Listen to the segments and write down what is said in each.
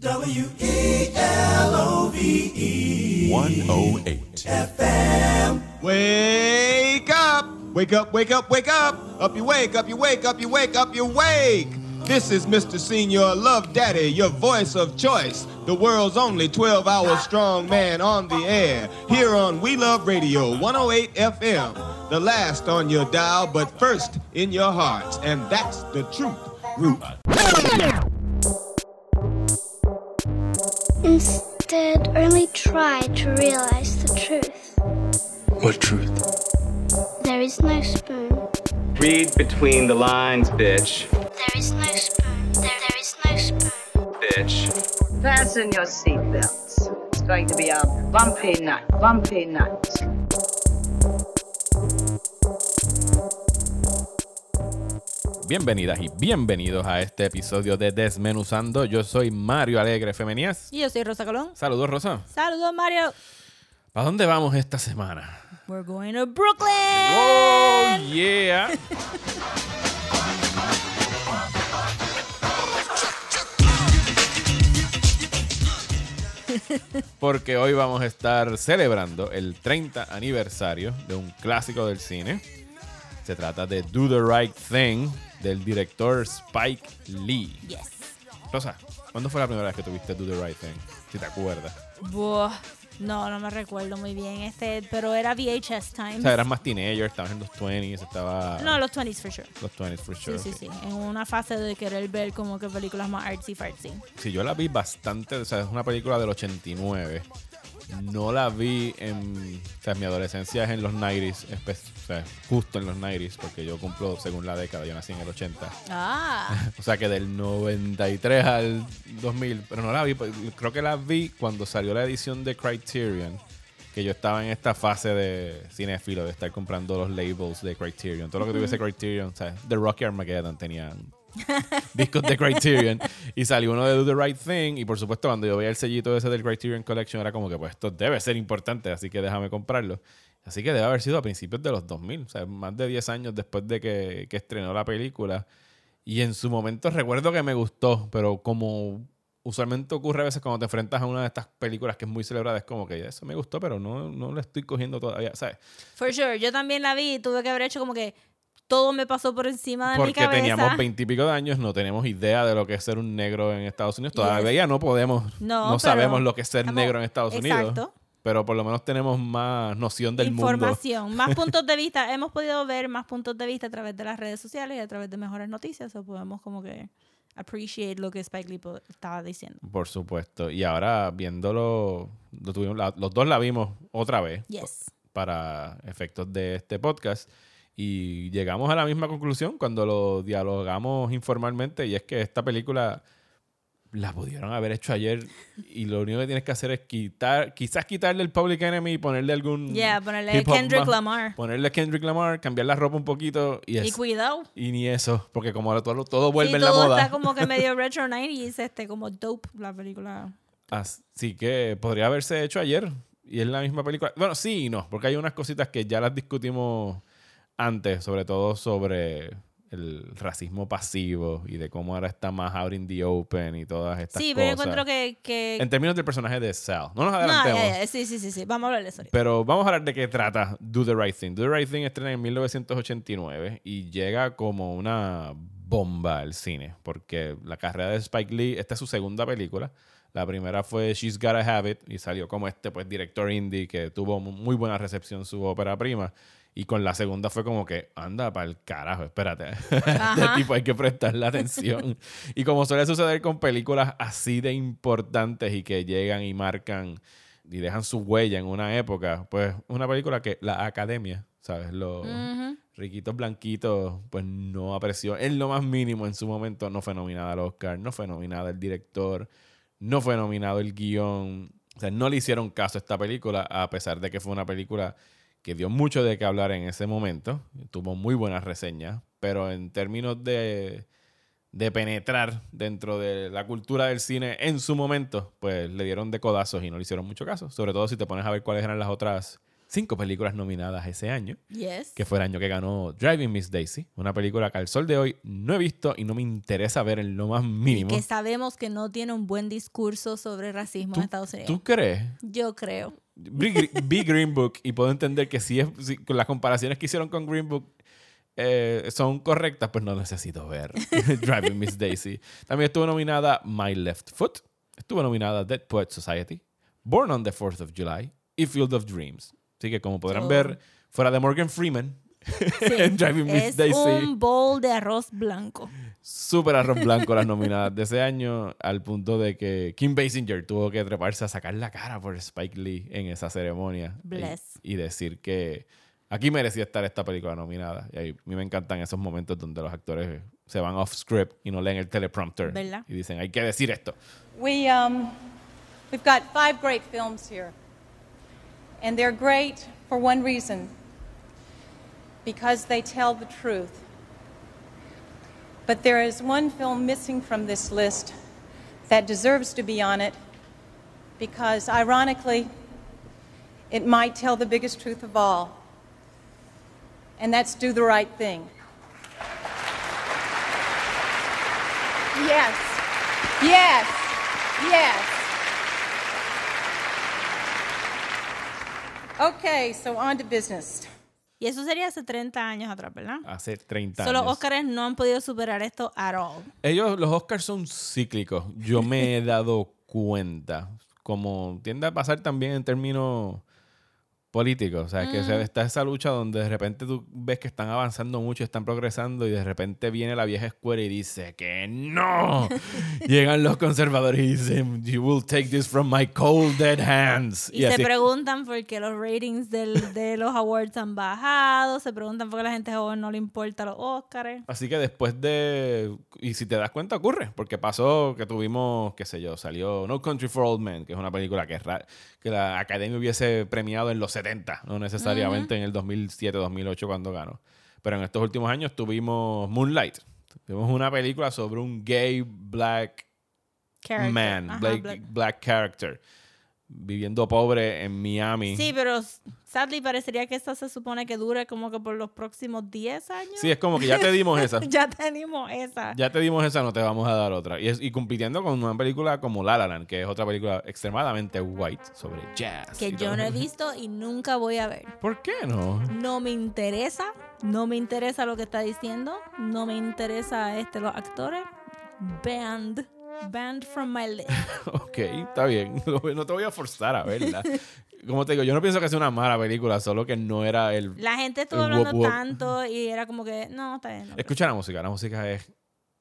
W E L O V E 108. FM. Wake up! Wake up, wake up, wake up! Up you wake, up you wake, up you wake, up you wake! This is Mr. Senior Love Daddy, your voice of choice, the world's only 12 hour strong man on the air, here on We Love Radio 108 FM. The last on your dial, but first in your hearts, and that's the truth. Root. Instead, only try to realize the truth. What truth? There is no spoon. Read between the lines, bitch. There is no spoon. There, there is no spoon. Bitch. Fasten your seatbelts. It's going to be a bumpy night, bumpy night. Bienvenidas y bienvenidos a este episodio de Desmenuzando. Yo soy Mario Alegre Femenías. Y yo soy Rosa Colón. Saludos, Rosa. Saludos, Mario. ¿Para dónde vamos esta semana? We're going to Brooklyn. ¡Oh, yeah! Porque hoy vamos a estar celebrando el 30 aniversario de un clásico del cine. Se trata de Do the Right Thing del director Spike Lee. Yes. Rosa, ¿cuándo fue la primera vez que tuviste Do the Right Thing? Si te acuerdas. Buah. No, no me recuerdo muy bien este, pero era VHS Times. O sea, eras más teenager, estabas en los 20s, estaba... No, los 20s for sure. Los 20s for sure. sí, ok. sí, sí. En una fase de querer ver como que películas más artsy fartsy. Sí, yo la vi bastante, o sea, es una película del 89. No la vi en, o sea, mi adolescencia es en los 90s, espe- o sea, justo en los 90s, porque yo cumplo según la década, yo nací en el 80. Ah. O sea que del 93 al 2000, pero no la vi, pues, creo que la vi cuando salió la edición de Criterion, que yo estaba en esta fase de cinéfilo, de estar comprando los labels de Criterion. Todo lo que tuviese Criterion, o sea, The Rocky Armageddon tenían discos de Criterion. Y salió uno de Do the Right Thing y por supuesto cuando yo veía el sellito ese del Criterion Collection era como que pues esto debe ser importante así que déjame comprarlo. Así que debe haber sido a principios de los 2000 o sea más de 10 años después de que, que estrenó la película. Y en su momento recuerdo que me gustó pero como usualmente ocurre a veces cuando te enfrentas a una de estas películas que es muy celebrada es como que eso me gustó pero no, no le estoy cogiendo todavía ¿sabes? For sure. Yo también la vi y tuve que haber hecho como que todo me pasó por encima de mi Porque cabeza. teníamos veintipico de años, no tenemos idea de lo que es ser un negro en Estados Unidos. Todavía no podemos, no, No, sabemos lo que es ser estamos- negro en Estados Unidos. Exacto. Pero por lo menos tenemos más noción del mundo. Información, más puntos de vista. Hemos podido ver más puntos de vista a través de las redes sociales y a través de mejores noticias. O podemos como que appreciate lo que Spike Lee estaba diciendo. Por supuesto. Y ahora viéndolo, lo tuvimos, la- los dos la vimos otra vez Yes. para efectos de este podcast. Y llegamos a la misma conclusión cuando lo dialogamos informalmente. Y es que esta película la pudieron haber hecho ayer. Y lo único que tienes que hacer es quitar, quizás quitarle el Public Enemy y ponerle algún. Yeah, ponerle Kendrick Lamar. Ponerle Kendrick Lamar, cambiar la ropa un poquito. Y, Y es- cuidado. y ni eso. Porque como ahora todo, todo vuelve sí, en la todo moda. está como que medio retro 90s, este, como dope la película. Así que podría haberse hecho ayer. Y es la misma película. Bueno, sí y no, porque hay unas cositas que ya las discutimos antes, sobre todo sobre el racismo pasivo y de cómo ahora está más out in the open y todas estas Sí, pero yo cosas. encuentro que... que... En términos del personaje de Sal. No nos No, adelantemos. sí, sí, sí, sí. Vamos a hablar de eso. Pero vamos a hablar de qué trata Do the Right Thing. Do the Right Thing estrena en 1989 y llega como una bomba al cine, porque la carrera de Spike Lee, esta es su segunda película. La primera fue She's Gotta Have It y salió como este pues director indie que tuvo mu- muy buena recepción su ópera prima. Y con la segunda fue como que, anda para el carajo, espérate. este tipo hay que prestarle atención. y como suele suceder con películas así de importantes y que llegan y marcan y dejan su huella en una época, pues una película que la academia, ¿sabes? Los Ujú. riquitos blanquitos, pues no apreció en lo más mínimo en su momento. No fue nominada al Oscar, no fue nominada el director, no fue nominado el guion. O sea, no le hicieron caso a esta película, a pesar de que fue una película que dio mucho de qué hablar en ese momento. Tuvo muy buenas reseñas, pero en términos de, de penetrar dentro de la cultura del cine en su momento, pues le dieron de codazos y no le hicieron mucho caso. Sobre todo si te pones a ver cuáles eran las otras cinco películas nominadas ese año, Yes. que fue el año que ganó Driving Miss Daisy, una película que al sol de hoy no he visto y no me interesa ver en lo más mínimo. Que sabemos que no tiene un buen discurso sobre racismo en Estados Unidos. ¿Tú crees? Yo creo. Vi, vi Green Book y puedo entender que si, es, si las comparaciones que hicieron con Green Book eh, son correctas, pues no necesito ver Driving Miss Daisy. También estuvo nominada My Left Foot, estuvo nominada Dead Poet Society, Born on the 4th of July y Field of Dreams. Así que como podrán Oh. ver, fuera de Morgan Freeman, Sí, en Driving Miss es Daisy, un bowl de arroz blanco. súper arroz blanco las nominadas de ese año, al punto de que Kim Basinger tuvo que treparse a sacar la cara por Spike Lee en esa ceremonia. Y- Bless. Y, decir que aquí merecía estar esta película nominada. Y ahí- a mí me encantan esos momentos donde los actores se van off script y no leen el teleprompter. ¿Verdad? Y dicen, hay que decir esto. We, um, we've got five great films here. And they're great for one reason because they tell the truth. But there is one film missing from this list that deserves to be on it because, ironically, it might tell the biggest truth of all. And that's Do the Right Thing. Yes. Yes. Yes. Okay, so on to business. Y eso sería hace 30 años atrás, ¿verdad? Hace 30 So, los años. Oscars no han podido superar esto at all. Ellos, los Oscars son cíclicos. Yo me he dado cuenta. Como tiende a pasar también en términos políticos. O sea, que se- está esa lucha donde de repente tú ves que están avanzando mucho, están progresando y de repente viene la vieja escuela y dice que no. Llegan los conservadores y dicen, you will take this from my cold dead hands. Y, se así- preguntan por qué los ratings del- de los awards han bajado, se preguntan por qué a la gente joven no le importa los Oscars. Así que después de. Y si te das cuenta, ocurre. Porque pasó que tuvimos, qué sé yo, salió No Country for Old Men, que es una película que, que la academia hubiese premiado en los 70, no necesariamente en el 2007, 2008 cuando ganó. Pero en estos últimos años tuvimos Moonlight. Tuvimos una película sobre un gay black Character. man, Ajá, black, black- black character, viviendo pobre en Miami. Sí, pero sadly parecería que esta se supone que dure como que por los próximos 10 años. Sí, es como que ya te dimos esa. ya tenemos esa. Ya te dimos esa, no te vamos a dar otra. Y, es, y compitiendo con una película como La La Land, que es otra película extremadamente white sobre jazz. que yo todo. no he visto y nunca voy a ver. ¿Por qué no? No me interesa, no me interesa lo que está diciendo, no me interesa este los actores. Banned, banned from my list. ok, está bien. No te voy a forzar a verla. Como te digo, yo no pienso que sea una mala película, solo que no era el... La gente estuvo El hablando wop wop. tanto y era como que, no, está bien. no, Escucha la música, la música es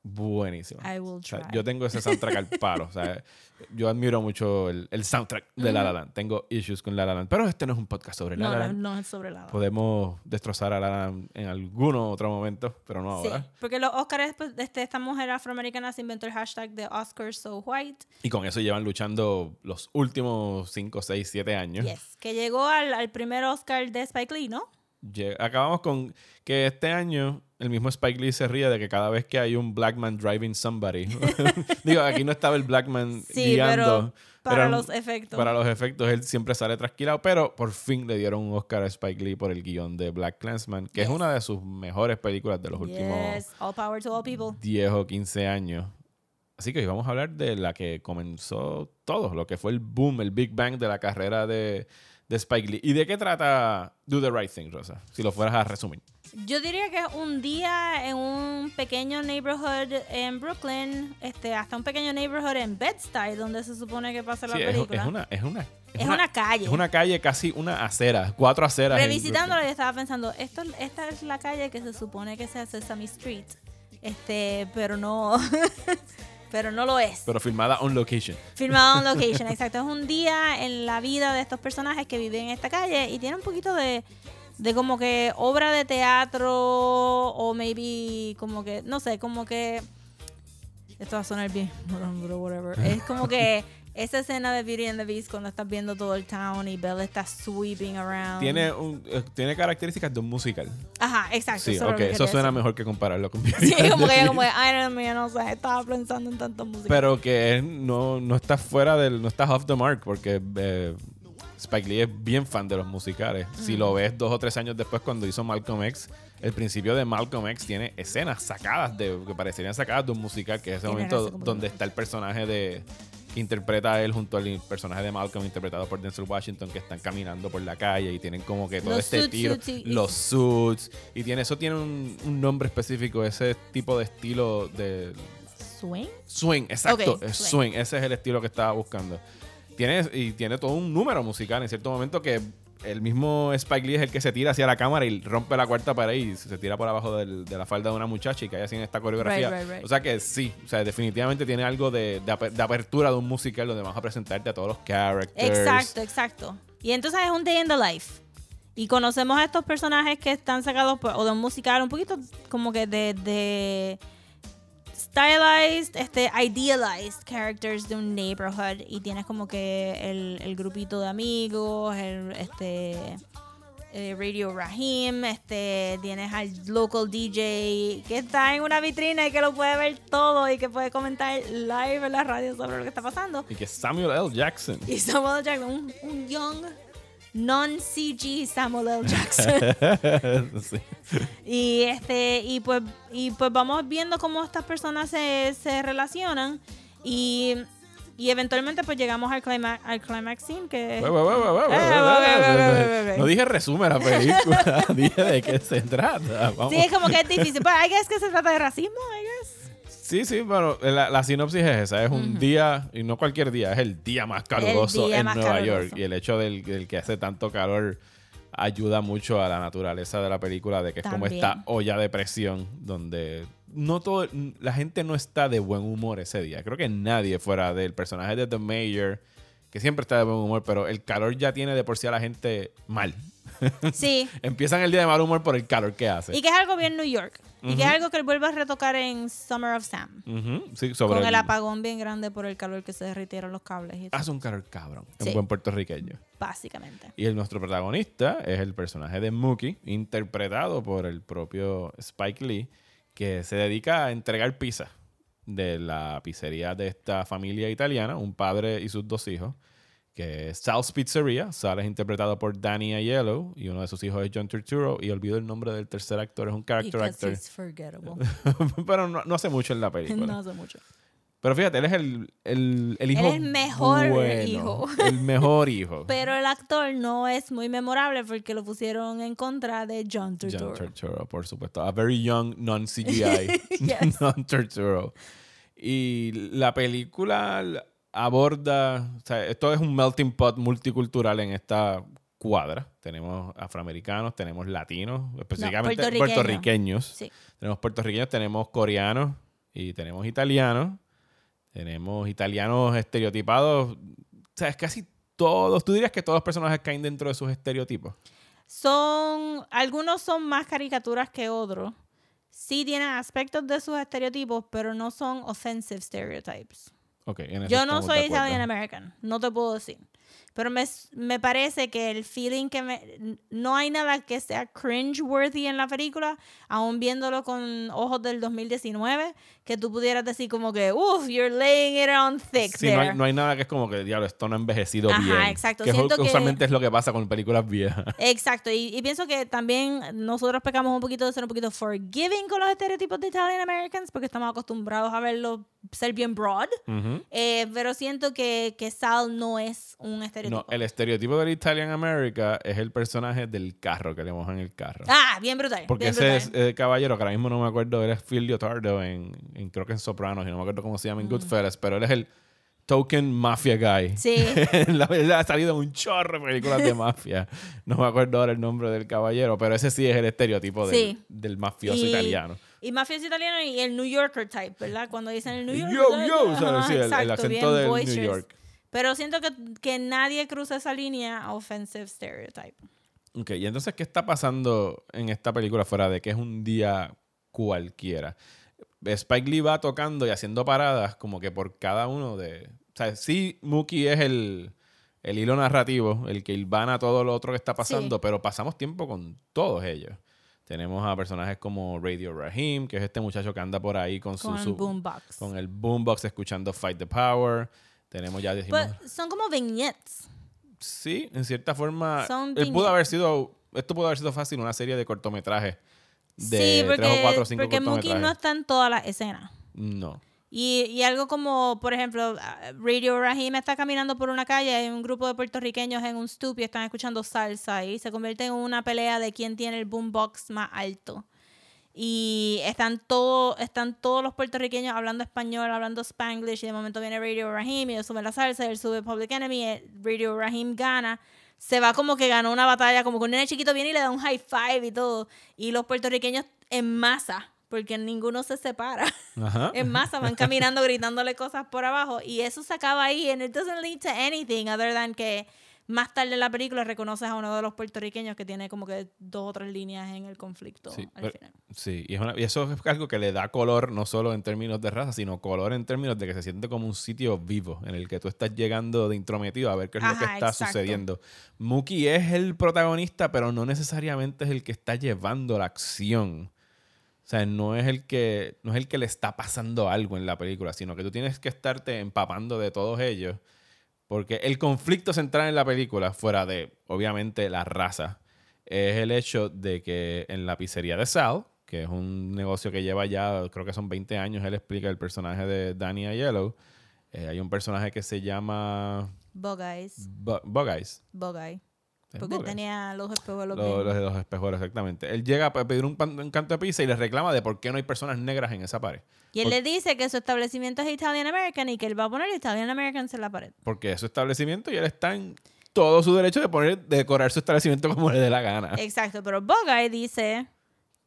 buenísima. I will O sea, try. yo tengo ese soundtrack al palo. O sea, yo admiro mucho el, el soundtrack de La La Land. Tengo issues con La La Land. Pero este no es un podcast sobre La No, La no, Land. no es sobre la Podemos destrozar a La La Land en algún otro momento, pero no Sí, ahora. porque los Oscars, pues, este, esta mujer afroamericana se inventó el hashtag de Oscars so white. Y con eso llevan luchando los últimos 5, 6, 7 años. Yes. Que llegó al, al primer Oscar de Spike Lee, ¿no? Acabamos con que este año el mismo Spike Lee se ríe de que cada vez que hay un black man driving somebody. Digo, aquí no estaba el black man Sí, guiando. pero para pero los efectos. Para los efectos, él siempre sale trasquilado, pero por fin le dieron un Oscar a Spike Lee por el guion de Black Clansman, que es una de sus mejores películas de los últimos Yes, all power to all people. 10 o 15 años. Así que hoy vamos a hablar de la que comenzó todo, lo que fue el boom, el Big Bang de la carrera de, de Spike Lee. ¿Y de qué trata Do the Right Thing, Rosa? Si lo fueras a resumir. Yo diría que es un día en un pequeño neighborhood en Brooklyn, este, hasta un pequeño neighborhood en Bed-Stuy, donde se supone que pasa la Sí, película. es una, es una, Es una calle. Es una calle, casi una acera, cuatro aceras. Revisitándola, yo estaba pensando, esto, esta es la calle que se supone que sea Sesame Street, este, pero no, pero no lo es. Pero filmada on location. Filmado on location, exacto. Es un día en la vida de estos personajes que viven en esta calle y tiene un poquito de, de como que obra de teatro o maybe como que, no sé, como que... Esto va a sonar bien, pero whatever. Es como que esa escena de Beauty and the Beast cuando estás viendo todo el town y Belle está sweeping around. Tiene, un, eh, tiene características de un musical. Ajá, exacto. Sí, eso es lo ok. que Eso suena mejor que compararlo con Sí, Beauty como and que the yo como que, ay, Dios mío, no sé, estaba pensando en tanta música. Pero que no, no está fuera del. No está off the mark porque. eh, Spike Lee es bien fan de los musicales. Si lo ves dos o tres años después cuando hizo Malcolm X, el principio de Malcolm X tiene escenas sacadas de que parecerían sacadas de un musical, que es ese momento como donde que- está el personaje de que interpreta a él junto al personaje de Malcolm interpretado por Denzel Washington que están caminando por la calle y tienen como que todo Los este suits, tiro, suits y- y- los suits y tiene eso tiene un, un nombre específico, ese tipo de estilo de Swing. Swing, exacto. Ok, es swing. swing. Ese es el estilo que estaba buscando. Tiene, y tiene todo un número musical en cierto momento que el mismo Spike Lee es el que se tira hacia la cámara y rompe la cuarta pared y se tira por abajo del- de la falda de una muchacha y cae así en esta coreografía. Right, right, right. O sea que sí, o sea, definitivamente tiene algo de, de aper- de apertura de un musical donde vamos a presentarte a todos los characters. Exacto, exacto. Y entonces es un day in the life. Y conocemos a estos personajes que están sacados por- o de un musical un poquito como que de, de stylized, este, idealized characters de un neighborhood. Y tienes como que el, el grupito de amigos, el, este, eh, Radio Rahim, este, tienes al local DJ que está en una vitrina y que lo puede ver todo y que puede comentar live en la radio sobre lo que está pasando. Y que Samuel L. Jackson. Y Samuel L. Jackson, un, un young, non-CG Samuel L. Jackson. Sí. y este, y pues, y pues vamos viendo cómo estas personas se, se relacionan. Y, y eventualmente pues llegamos al climax, al climax scene que. Eh. No dije resumen la película, dije de qué se trata. Vamos. Sí, es como que es difícil. Pues, I guess que se trata de racismo, I guess. Sí, sí, bueno, la, la sinopsis es esa, es un día, y no cualquier día, es el día más caluroso día en más Nueva caluroso. York. Y el hecho del, del que hace tanto calor ayuda mucho a la naturaleza de la película, de que es como esta olla de presión donde no todo, la gente no está de buen humor ese día. Creo que nadie fuera del personaje de The Mayor, que siempre está de buen humor, pero el calor ya tiene de por sí a la gente mal. Sí. Empiezan el día de mal humor por el calor que hace. Y que es algo bien New York. Y que es algo que él vuelve a retocar en Summer of Sam. Ujú, sí, sobre Con el el- apagón bien grande por el calor que se derritieron los cables. Y todo, Hace un calor cabrón, en Sí. buen puertorriqueño. básicamente. Y el, nuestro protagonista es el personaje de Mookie, interpretado por el propio Spike Lee, que se dedica a entregar pizza de la pizzería de esta familia italiana, un padre y sus dos hijos, que es Sal's Pizzeria. Sal es interpretado por Danny Aiello y uno de sus hijos es John Turturro. Y olvido el nombre del tercer actor, es un character Because actor. he's forgettable. Pero no, no hace mucho en la película. no hace mucho. Pero fíjate, él es el, el, el hijo. es el mejor bueno, hijo. El mejor hijo. Pero el actor no es muy memorable porque lo pusieron en contra de John Turturro. John Turturro, por supuesto. A very young, non-CGI. Yes. non-Turturro. Y la película aborda. O sea, esto es un melting pot multicultural en esta cuadra. Tenemos afroamericanos, tenemos latinos, específicamente puertorriqueños. puertorriqueños. Sí. Tenemos puertorriqueños, tenemos coreanos y tenemos italianos. Tenemos italianos estereotipados. O sea, es casi todos. Tú dirías que todos los personajes caen dentro de sus estereotipos. Son, algunos son más caricaturas que otros. Sí tienen aspectos de sus estereotipos, pero no son offensive stereotypes. Ok, en eso Yo no soy. Italian American, no te puedo decir. Pero me, me parece que el feeling que me... No hay nada que sea cringe-worthy en la película, aún viéndolo con ojos del 2019, que tú pudieras decir como que, uff, you're laying it on thick Sí, no there. hay, no hay nada que es como que, diablo, esto no ha envejecido Ajá, bien. exacto. Que, Siento que usualmente es lo que pasa con películas viejas. Exacto, y, y pienso que también nosotros pecamos un poquito de ser un poquito forgiving con los estereotipos de Italian Americans, porque estamos acostumbrados a verlos ser bien broad, Ujú. eh, pero siento que, que Sal no es un estereotipo. No, el estereotipo del Italian America es el personaje del carro que le mojan el carro. Ah, bien brutal. Porque bien ese brutal. es el caballero, que ahora mismo no me acuerdo, él es Phil Leotardo en, en- creo que en Sopranos, y no me acuerdo cómo se llama en Goodfellas, pero él es el token mafia guy. Mm. Sí. La- él ha salido un chorro de películas de mafia. No me acuerdo ahora el nombre del caballero, pero ese sí es el estereotipo del, Sí. del mafioso Y- italiano. Y mafioso italiano y el New Yorker type, ¿verdad? Cuando dicen el New Yorker. Yo, yo, ajá, ¿sabes? Sí, el- el acento del New. York. Pero siento que, que nadie cruza esa línea offensive stereotype. Ok, y entonces, ¿qué está pasando en esta película fuera de que es un día cualquiera? Spike Lee va tocando y haciendo paradas como que por cada uno de... O sea, sí, Mookie es el, el hilo narrativo, el que ilvana todo lo otro que está pasando, Sí. pero pasamos tiempo con todos ellos. Tenemos a personajes como Radio Rahim, que es este muchacho que anda por ahí con, Con su, el boombox. con el boombox escuchando Fight the Power. Tenemos ya, dijimos... But son como vignettes. Sí, en cierta forma. Son él pudo viñetas. haber sido. Esto pudo haber sido fácil una serie de cortometrajes. De sí, porque, tres o cuatro o cinco porque Mookie no está en todas las escenas. No. Y, y algo como, por ejemplo, ah, Radio Rahim está caminando por una calle, hay un grupo de puertorriqueños en un stoop y están escuchando salsa y se convierte en una pelea de quién tiene el boombox más alto. Y están, todo, están todos los puertorriqueños hablando español, hablando spanglish y de momento viene Radio Rahim y él sube la salsa, él sube Public Enemy, eh, Radio Rahim gana. Se va como que ganó una batalla, como que un nene chiquito viene y le da un high five y todo. Y los puertorriqueños en masa, porque ninguno se separa. Ajá. en masa van caminando gritándole cosas por abajo y eso se acaba ahí and it doesn't lead to anything other than que más tarde en la película reconoces a uno de los puertorriqueños que tiene como que dos o tres líneas en el conflicto Sí, al pero- final. sí, y, es una- y eso es algo que le da color no solo en términos de raza, sino color en términos de que se siente como un sitio vivo en el que tú estás llegando de intrometido a ver qué es lo que está exacto. sucediendo. Mookie es el protagonista, pero no necesariamente es el que está llevando la acción. O sea, no es el que no es el que le está pasando algo en la película, sino que tú tienes que estarte empapando de todos ellos. Porque el conflicto central en la película, fuera de, obviamente, la raza, es el hecho de que en la pizzería de Sal, que es un negocio que lleva ya, creo que son 20 años, él explica el personaje de Danny Aiello. Eh, hay un personaje que se llama Bug Eyes, Bu- Bug Eyes. Bug Eye. ¿Es Porque tenía los espejuelos Lo- bien- Los de los espejuelos, exactamente. Él llega a pedir un, pan- un canto de pizza y le reclama de por qué no hay personas negras en esa pared. Y él le dice que su establecimiento es Italian American y que él va a poner Italian Americans en la pared. Porque es su establecimiento y él está en todo su derecho de poner, de decorar su establecimiento como le dé la gana. Exacto, pero Eye dice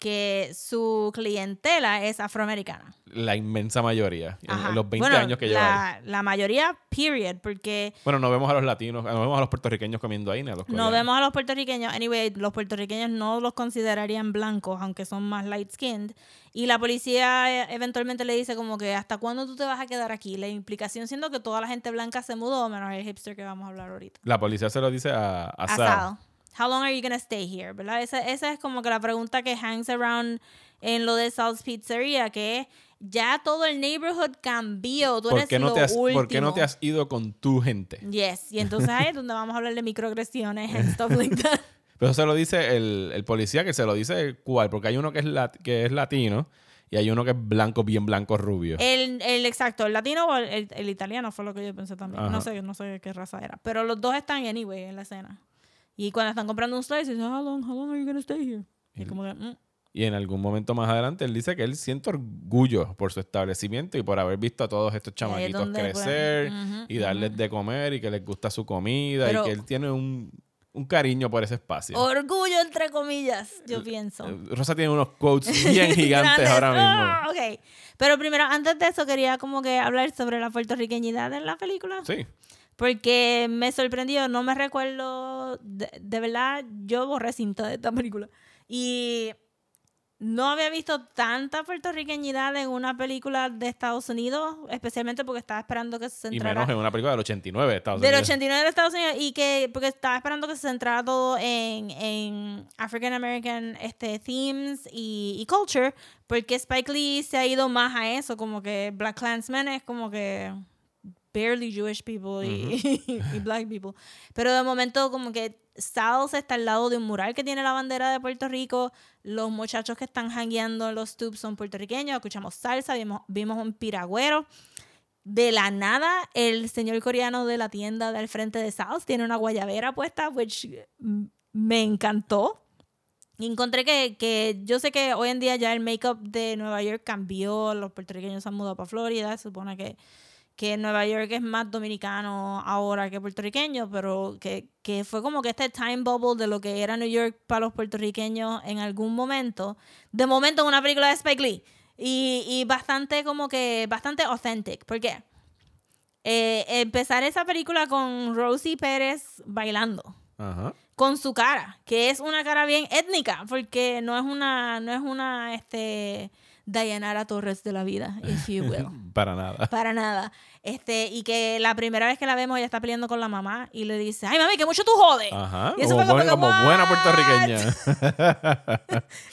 que su clientela es afroamericana. La inmensa mayoría. En, Ajá. en los 20 Bueno, años que lleva ahí. la, mayoría, period, porque Bueno, no vemos a los latinos, no vemos a los puertorriqueños comiendo ahí, ni a los no vemos a los puertorriqueños. Anyway, los puertorriqueños no los considerarían blancos, aunque son más light skinned. Y la policía eh, eventualmente le dice como que ¿hasta cuándo tú te vas a quedar aquí? La implicación siendo que toda la gente blanca se mudó, menos el hipster que vamos a hablar ahorita. La policía se lo dice a, a Sal. How long are you gonna stay here? ¿Verdad? Esa, esa es como que la pregunta que hangs around en lo de Sal's Pizzeria, que es ya todo el neighborhood cambió. Tú ¿Por eres qué, no lo te has, último. ¿Por qué no te has ido con tu gente? Yes, y entonces ahí es donde vamos a hablar de microagresiones and stuff like that. Pero eso se lo dice el, el policía, que se lo dice cuál, porque hay uno que es, lat- que es latino y hay uno que es blanco, bien blanco, rubio. El, el exacto, el latino o el, el- el italiano fue lo que yo pensé también. Ajá. No sé, no sé qué raza era. Pero los dos están anyway en la escena. Y cuando están comprando un slice, dicen, how long, how long are you gonna stay here? Y como que, mm. Y en algún momento más adelante él dice que él siente orgullo por su establecimiento y por haber visto a todos estos chamaquitos pues, crecer ujú, y darles de comer y que les gusta su comida Pero- y que él tiene un, un cariño por ese espacio. Orgullo entre comillas, yo pienso. Eh, Rosa tiene unos quotes bien gigantes ahora mismo. Ah, ok. Pero primero, antes de eso, quería como que hablar sobre la puertorriqueñidad en la película. Sí. Porque me sorprendió, no me recuerdo, de, de verdad, yo borré cinta de esta película. Y no había visto tanta puertorriqueñidad en una película de Estados Unidos, especialmente porque estaba esperando que se Y centrara... menos en una película del 89 de Estados Del Unidos. 89 de Estados Unidos y que porque estaba esperando que se centrara todo en, en African American este, themes y, y culture, porque Spike Lee se ha ido más a eso, como que Black Klansman es como que barely Jewish people y, y black people. Pero de momento como que Styles está al lado de un mural que tiene la bandera de Puerto Rico, los muchachos que están hangueando en los tubes son puertorriqueños, escuchamos salsa, vimos, vimos un piragüero. De la nada, el señor coreano de la tienda del frente de South tiene una guayabera puesta, which mm, me encantó. Y encontré que, que yo sé que hoy en día ya el make-up de Nueva York cambió, los puertorriqueños se han mudado para Florida, se supone que, que Nueva York es más dominicano ahora que puertorriqueño, pero que, que fue como que este time bubble de lo que era New York para los puertorriqueños en algún momento, de momento en una película de Spike Lee. Y, y bastante como que, bastante authentic. ¿Por qué? Eh, empezar esa película con Rosie Pérez bailando Ajá. con su cara, que es una cara bien étnica, porque no es una, no es una, este, Dayanara Torres de la vida, if you will. Para nada. Para nada. Este, y que la primera vez que la vemos ella está peleando con la mamá y le dice, ay mami, que mucho tú jodes. Ajá. Y eso Como, fue como buen- que, como buena puertorriqueña.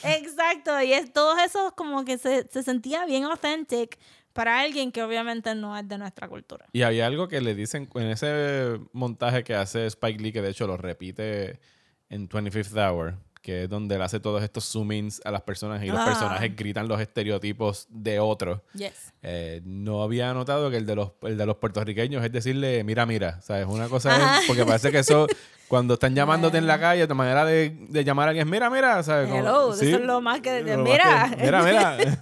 Exacto, y es todo eso como que se, se sentía bien authentic para alguien que obviamente no es de nuestra cultura. Y había algo que le dicen en ese montaje que hace Spike Lee, que de hecho lo repite en 25th Hour, que es donde él hace todos estos zoom-ins a las personas y los Ah. personajes gritan los estereotipos de otros. Yes. Eh, no había notado que el de los el de los puertorriqueños es decirle mira mira sabes una cosa es porque parece que eso cuando están llamándote en la calle de manera de, de llamar a alguien es mira mira sabes Como- Hello, sí, eso es lo más que... lo más Mira. que- mira mira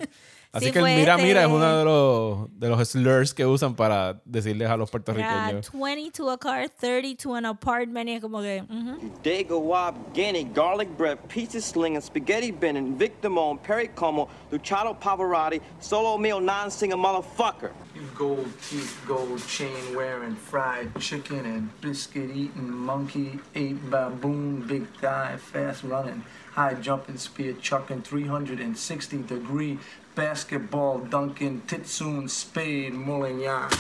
así Sí, que el mira mira es este- uno de los de los slurs que usan para decirles a los puertorriqueños 20 to a car, 30 to an apartment y es como que... Dago Wab, Guinea, garlic bread, pizza slinging, spaghetti bending, Victimone, Perry Como, Luciano Pavarotti, solo meal non singer motherfucker. You gold teeth, gold chain wearing, fried chicken and biscuit eating, monkey ate baboon, big thigh, fast running, high jumping, spear chucking, 360 degree basketball dunking, titsoon, spade, mulling yarn.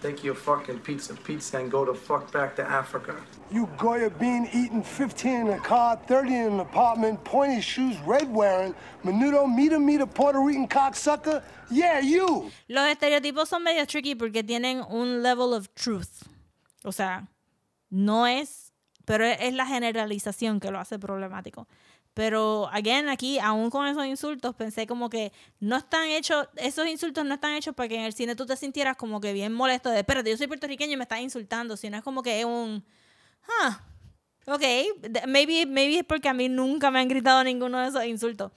Take your fucking pizza, pizza, and go the fuck back to Africa. You Goya bean eating, 15 in a car, 30 in an apartment, pointy shoes, red wearing, menudo, meter, meter, Puerto Rican cocksucker. Yeah, you. Los estereotipos son medio tricky porque tienen un level of truth. O sea, no es, pero es es la generalización que lo hace problemático. Pero, again, aquí, aún con esos insultos, pensé como que no están hechos, esos insultos no están hechos para que en el cine tú te sintieras como que bien molesto de, espérate, yo soy puertorriqueño y me estás insultando, sino es como que es un, ah, ok, th- maybe, maybe es porque a mí nunca me han gritado ninguno de esos insultos.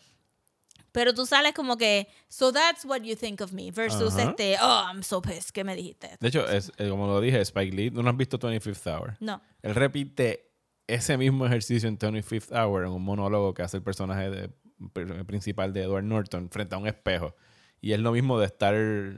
Pero tú sales como que, so that's what you think of me, versus Ajá. este, oh, I'm so pissed, ¿qué me dijiste? de hecho es, eh, como lo dije Spike Lee ¿tú no has visto 25th Hour? No. él repite ese mismo ejercicio en 25th Hour en un monólogo que hace el personaje de- principal de Edward Norton frente a un espejo. Y es lo mismo de estar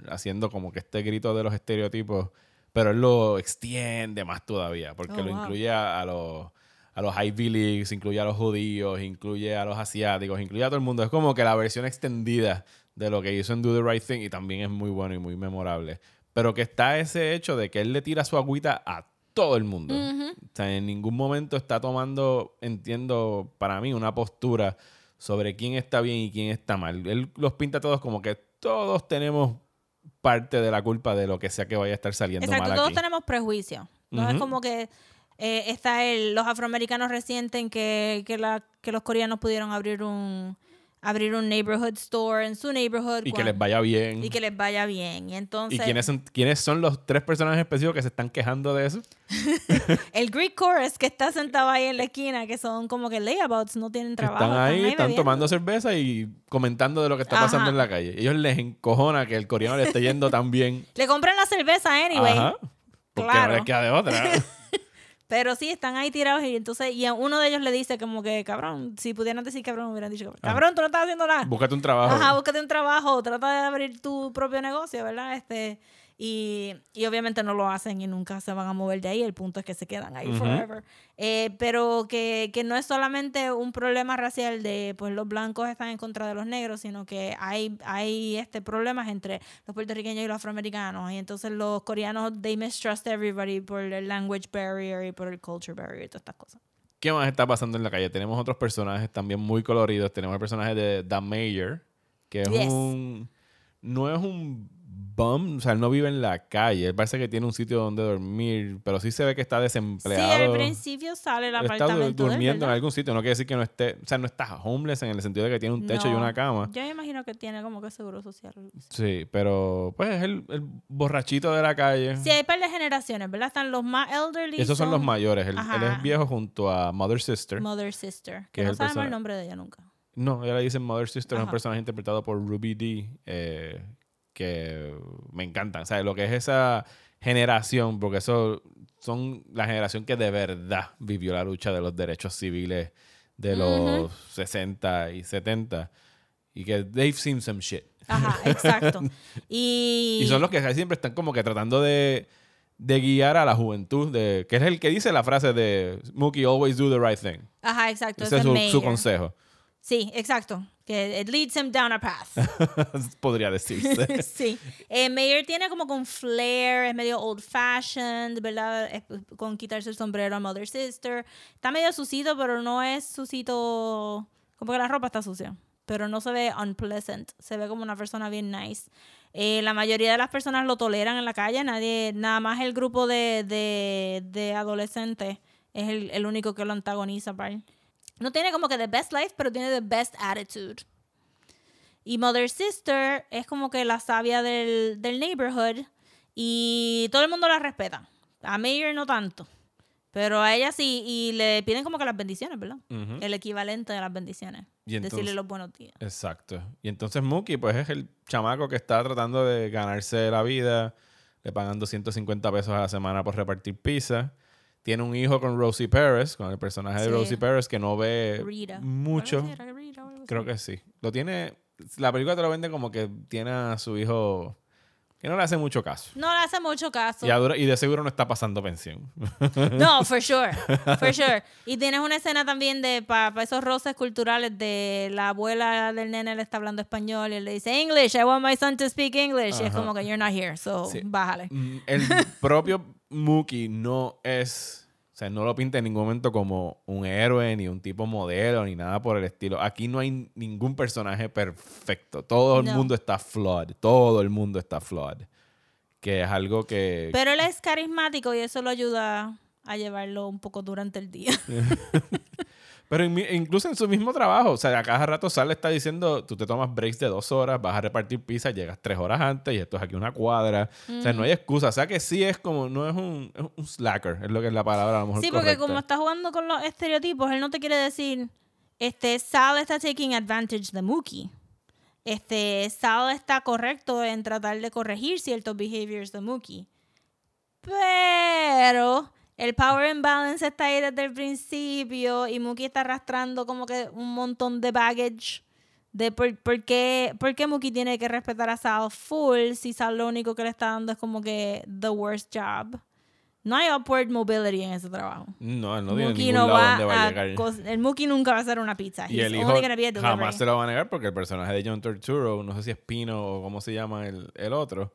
haciendo como que este grito de los estereotipos, pero él lo extiende más todavía, porque Oh, lo wow. incluye a, a los a los Ivy Leagues, incluye a los judíos, incluye a los asiáticos, incluye a todo el mundo. Es como que la versión extendida de lo que hizo en Do the Right Thing y también es muy bueno y muy memorable. Pero que está ese hecho de que él le tira su agüita a todo el mundo. O sea, en ningún momento está tomando, entiendo, para mí, una postura sobre quién está bien y quién está mal. Él los pinta a todos como que todos tenemos parte de la culpa de lo que sea que vaya a estar saliendo Exacto, mal todos aquí. tenemos prejuicio. No es Ujú. como que eh, está el, los afroamericanos resienten que, que, la, que los coreanos pudieron abrir un abrir un neighborhood store en su neighborhood Y que les vaya bien. y que les vaya bien. Y entonces ¿Y quiénes son, quiénes son los tres personajes específicos que se están quejando de eso? el Greek chorus que está sentado ahí en la esquina, que son como que layabouts, no tienen trabajo. están ahí, están tomando cerveza y comentando de lo que está pasando Ajá. en la calle. Ellos les encojona que el coreano le esté yendo tan bien. Le compran la cerveza anyway. Ajá. Porque Claro. no les queda de otra. Pero sí, están ahí tirados y entonces, y a uno de ellos le dice como que, cabrón, si pudieran decir cabrón, hubieran dicho, cabrón, tú no estás haciendo nada. Búscate un trabajo. Ajá, búscate un trabajo, trata de abrir tu propio negocio, ¿verdad? Este, y, y obviamente no lo hacen y nunca se van a mover de ahí, el punto es que se quedan ahí Ujú. forever. Eh, pero que, que no es solamente un problema racial de, pues los blancos están en contra de los negros, sino que hay, hay este, problemas entre los puertorriqueños y los afroamericanos. Y entonces los coreanos, they mistrust everybody por el language barrier y por el culture barrier y todas estas cosas. ¿Qué más está pasando en la calle? Tenemos otros personajes también muy coloridos. Tenemos el personaje de Dan Mayer, que es Yes. un... No es un bum, o sea, él no vive en la calle. Él parece que tiene un sitio donde dormir, pero sí se ve que está Sí, desempleado. al principio sale el Él está du- apartamento él, durmiendo en algún sitio. No quiere decir que no esté... O sea, no está homeless en el sentido de que tiene un techo y una cama. Yo me imagino que tiene como que seguro social. Sí, pero pues es el, el borrachito de la calle. Sí, hay par de generaciones, ¿verdad? Están los más elderly. Esos son los mayores. Él, él Ajá. es viejo junto a Mother Sister. Mother Sister. Que Que no sabemos el nombre de ella nunca. No, ella le dicen Mother Sister, es un Ajá. personaje interpretado por Ruby D, eh, que me encantan. O sea, lo que es esa generación, porque eso son la generación que de verdad vivió la lucha de los derechos civiles de los 60 y 70. Y que they've seen some shit. Ajá, exacto. Y, Y son los que siempre están como que tratando de, de guiar a la juventud, de, que es el que dice la frase de Mookie, always do the right thing. Ajá, exacto. Ese es su, su consejo. Sí, exacto. Que it leads him down a path. Podría decirse. sí. Eh, Mayer tiene como con flair, es medio old fashioned, ¿verdad? Es- con quitarse el sombrero a Mother Sister. Está medio sucito, pero no es sucito. Como que la ropa está sucia. Pero no se ve unpleasant. Se ve como una persona bien nice. Eh, la mayoría de las personas lo toleran en la calle. Nadie, nada más el grupo de, de, de adolescentes es el, el único que lo antagoniza. ¿vale? No tiene como que the best life, pero tiene the best attitude. Y Mother Sister es como que la sabia del, del neighborhood y todo el mundo la respeta. A Mayor no tanto. Pero a ella sí, y le piden como que las bendiciones, ¿verdad? El equivalente de las bendiciones. Y entonces- Decirle los buenos días. Exacto. Y entonces Mookie, pues es el chamaco que está tratando de ganarse la vida. Le pagan 250 pesos a la semana por repartir pizza. Tiene un hijo con Rosie Perez, con el personaje de. Rosie Perez, que no ve Rita. mucho. Creo Rita que sí. Lo tiene. La película te lo vende como que tiene a su hijo. Que no le hace mucho caso. No le hace mucho caso. Y, de seguro no está pasando pensión. No, for sure. For sure. Y tienes una escena también de para esos roces culturales de la abuela del nene le está hablando español y le dice English, I want my son to speak English. Y es como que you're not here, so Sí. bájale. Mm, El propio Mookie no es. O sea, no lo pinta en ningún momento como un héroe, ni un tipo modelo, ni nada por el estilo. Aquí no hay ningún personaje perfecto. Todo el No. mundo está flawed. Todo el mundo está flawed. Que es algo que. Pero él es carismático y eso lo ayuda a llevarlo un poco durante el día. Pero en mi- incluso en su mismo trabajo, o sea, a cada rato sale está diciendo, tú te tomas breaks de dos horas, vas a repartir pizza, llegas tres horas antes y esto es aquí una cuadra. O sea, no hay excusa. O sea, que sí es como, no es un, es un slacker, es lo que es la palabra a lo mejor Sí, porque correcta. como está jugando con los estereotipos, él no te quiere decir, este, Sal está taking advantage de Mookie. Este, Sal está correcto en tratar de corregir ciertos behaviors de Mookie. Pero el power imbalance está ahí desde el principio y Mookie está arrastrando como que un montón de baggage de por, por qué, por qué Mookie tiene que respetar a Sal full si Sal lo único que le está dando es como que the worst job. No hay upward mobility en ese trabajo. No, él no tiene ningún no lado va donde va a a llegar. el Mookie nunca va a hacer una pizza. Y He's el hijo jamás se lo va a negar porque el personaje de John Turturro, no sé si es Pino o cómo se llama el, el otro.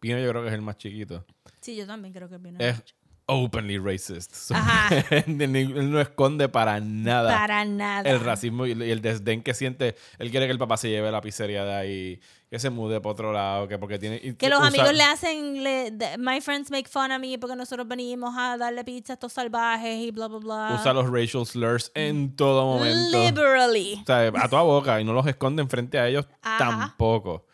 Pino yo creo que es el más chiquito. Sí, yo también creo que viene. Es openly racist. So, él no esconde para nada. Para nada. El racismo y el desdén que siente. Él quiere que el papá se lleve la pizzería de ahí, que se mude para otro lado, que porque tiene... Que los usa- amigos le hacen, le- my friends make fun of me porque nosotros venimos a darle pizza a estos salvajes y bla, bla, bla. Usa los racial slurs en todo momento. Liberally. O sea, a toda boca y no los esconde enfrente a ellos Ajá. tampoco.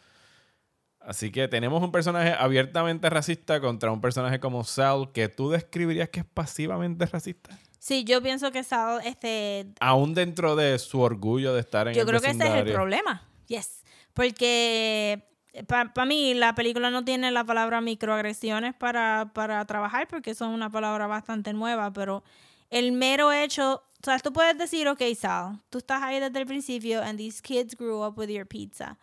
Así que tenemos un personaje abiertamente racista contra un personaje como Sal que tú describirías que es pasivamente racista. Sí, yo pienso que Sal, este, Aún dentro de su orgullo de estar en yo el creo que ese es el problema. Yes. Porque para mí la película no tiene la palabra microagresiones para, para trabajar porque son una palabra bastante nueva, pero el mero hecho, o sea, tú puedes decir, ok, Sal, tú estás ahí desde el principio and these kids grew up with your pizza.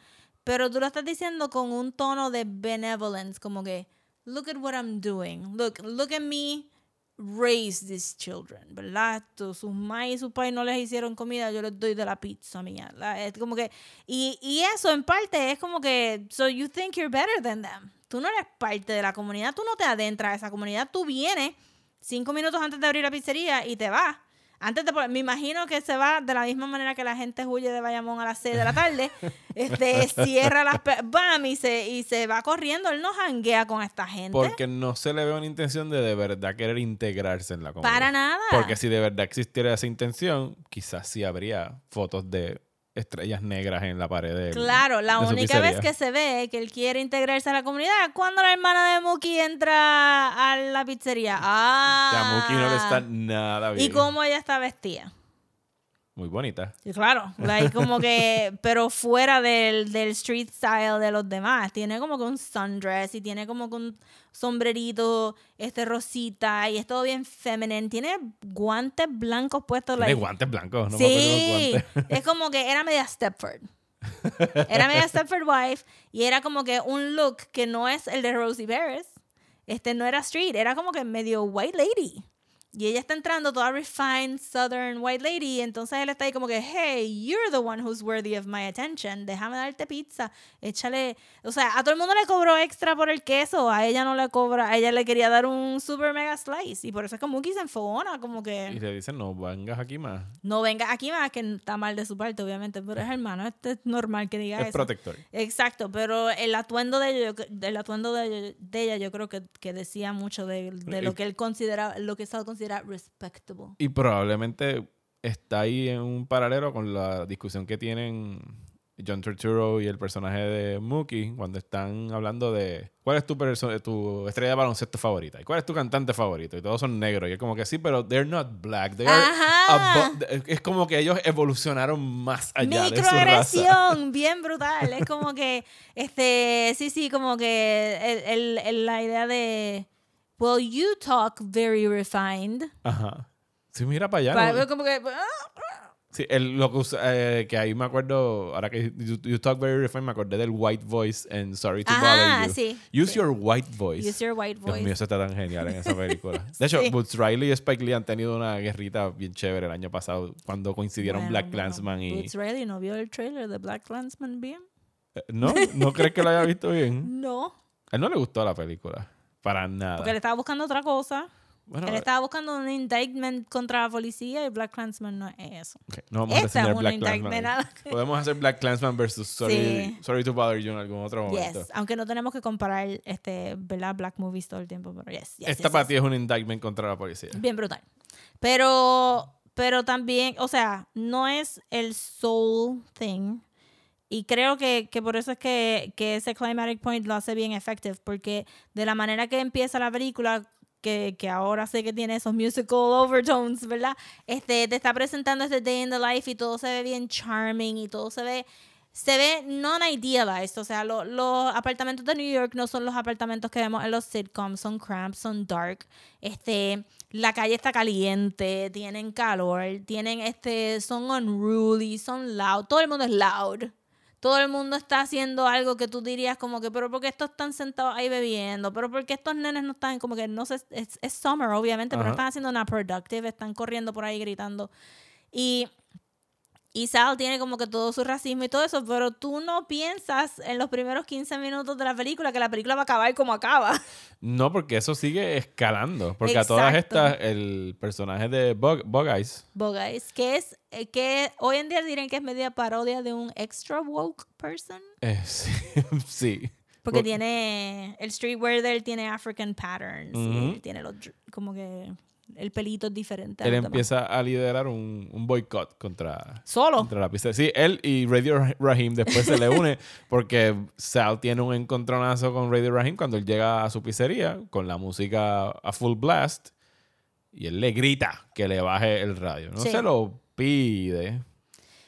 Pero tú lo estás diciendo con un tono de benevolence, como que, look at what I'm doing. Look, look at me raise these children, ¿verdad? Sus mamás y sus padres no les hicieron comida, yo les doy de la pizza mía. Es como que, y, y eso en parte es como que, so you think you're better than them. Tú no eres parte de la comunidad, tú no te adentras a esa comunidad, tú vienes cinco minutos antes de abrir la pizzería y te vas. Antes de, me imagino que se va de la misma manera que la gente huye de Bayamón a las 6 de la tarde. este, cierra las... ¡Bam! Y se, y se va corriendo. Él no janguea con esta gente. Porque no se le ve una intención de de verdad querer integrarse en la comunidad. Para nada. Porque si de verdad existiera esa intención, quizás sí habría fotos de estrellas negras en la pared de Claro, la de única vez que se ve que él quiere integrarse a la comunidad es cuando la hermana de Mookie entra a la pizzería. Ah. A Mookie no le está nada bien. ¿Y cómo ella está vestida? Muy bonita. Sí, claro, like, como que, pero fuera del, del street style de los demás. Tiene como que un sundress y tiene como que un sombrerito, este rosita y es todo bien feminine. Tiene guantes blancos puestos. Tiene like- guantes blancos, no me sí, los guantes. es como que era media Stepford. Era media Stepford Wife y era como que un look que no es el de Rosie Perez. Este no era street, era como que medio white lady. Y ella está entrando toda refined southern white lady. Y entonces él está ahí como que, hey, you're the one who's worthy of my attention. Déjame darte pizza. Échale. O sea, a todo el mundo le cobró extra por el queso. A ella no le cobra. A ella le quería dar un super mega slice. Y por eso es que Mookie se enfogona. Como Y que le dicen, no vengas aquí más. no venga aquí más, que está mal de su parte, obviamente. Pero es hermano. Este es normal que diga Es eso. protector. Exacto, pero el atuendo de ella, yo cre- el atuendo de, de ella, yo creo que, que decía mucho de, de lo Y- que él considera, lo que Sal considera respectable. Y probablemente está ahí en un paralelo con la discusión que tienen John Turturro y el personaje de Mookie cuando están hablando de cuál es tu, tu estrella de baloncesto favorita y cuál es tu cantante favorito. Y todos son negros. Y es como que sí, pero they're not black. They are es como que ellos evolucionaron más allá de su raza. Bien brutal. Es como que, este, sí, sí, como que el, el- el- la idea de, well, you talk very refined. Ajá. Sí, mira para allá. Pa- ¿no? como que, ah, Sí, el- lo que, eh, que ahí me acuerdo, ahora que you, you talk very refined, me acordé del white voice en Sorry to Ajá, Bother You. sí, Use your white voice. Use your white Dios mío, voice. eso está tan genial en esa película. De hecho, Sí. Boots Riley y Spike Lee han tenido una guerrita bien chévere el año pasado cuando coincidieron Bueno, Black Clansman y... Boots Riley no vio el trailer de Black Clansman bien. Eh, ¿No? ¿No crees que lo haya visto bien? No, A él no le gustó la película. Para nada. porque él estaba buscando otra cosa. Bueno, él estaba buscando un indictment contra la policía y Black Clansman no es eso. ok, no vamos Esta reseñar es una Black Podemos hacer Black Clansman versus Sorry, Sí. Sorry to Bother You en algún otro momento. Yes, aunque no tenemos que comparar este, ¿verdad? Black movies todo el tiempo, pero yes, yes, Esta yes, para yes. ti es un indictment contra la policía. Bien brutal. Pero, pero también, o sea, no es el soul thing. Y creo que, que por eso es que, que ese climatic point lo hace bien effective, porque de la manera que empieza la película, que, que ahora sé que tiene esos musical overtones, ¿verdad? Este, te está presentando este day in the life y todo se ve bien charming y todo se ve se ve non-idealized, o sea, lo- los apartamentos de New York no son los apartamentos que vemos en los sitcoms, son cramped, son dark, este, la calle está caliente, tienen calor, tienen, este, son unruly, son loud, todo el mundo es loud, todo el mundo está haciendo algo que tú dirías como que, pero ¿por qué estos están sentados ahí bebiendo? ¿Pero por qué estos nenes no están como que, no sé, es, es summer obviamente, pero no están haciendo nada productive, están corriendo por ahí gritando. Y y Sal tiene como que todo su racismo y todo eso, pero tú no piensas en los primeros 15 minutos de la película que la película va a acabar como acaba. No, porque eso sigue escalando. Porque a todas estas, el personaje de Bug, Bug Eyes, Guys, que es eh, que hoy en día dirían que es media parodia de un extra woke person. eh, sí. sí. Porque tiene el streetwear de él tiene African patterns. y Ujú. él tiene los como que el pelito es diferente. a Él demás. empieza a liderar un, un boicot contra, Solo. contra la pizza. Sí, él y Radio Rahim después se le une porque Sal tiene un encontronazo con Radio Rahim cuando él llega a su pizzería con la música a full blast y él le grita que le baje el radio. No Sí. se lo pide.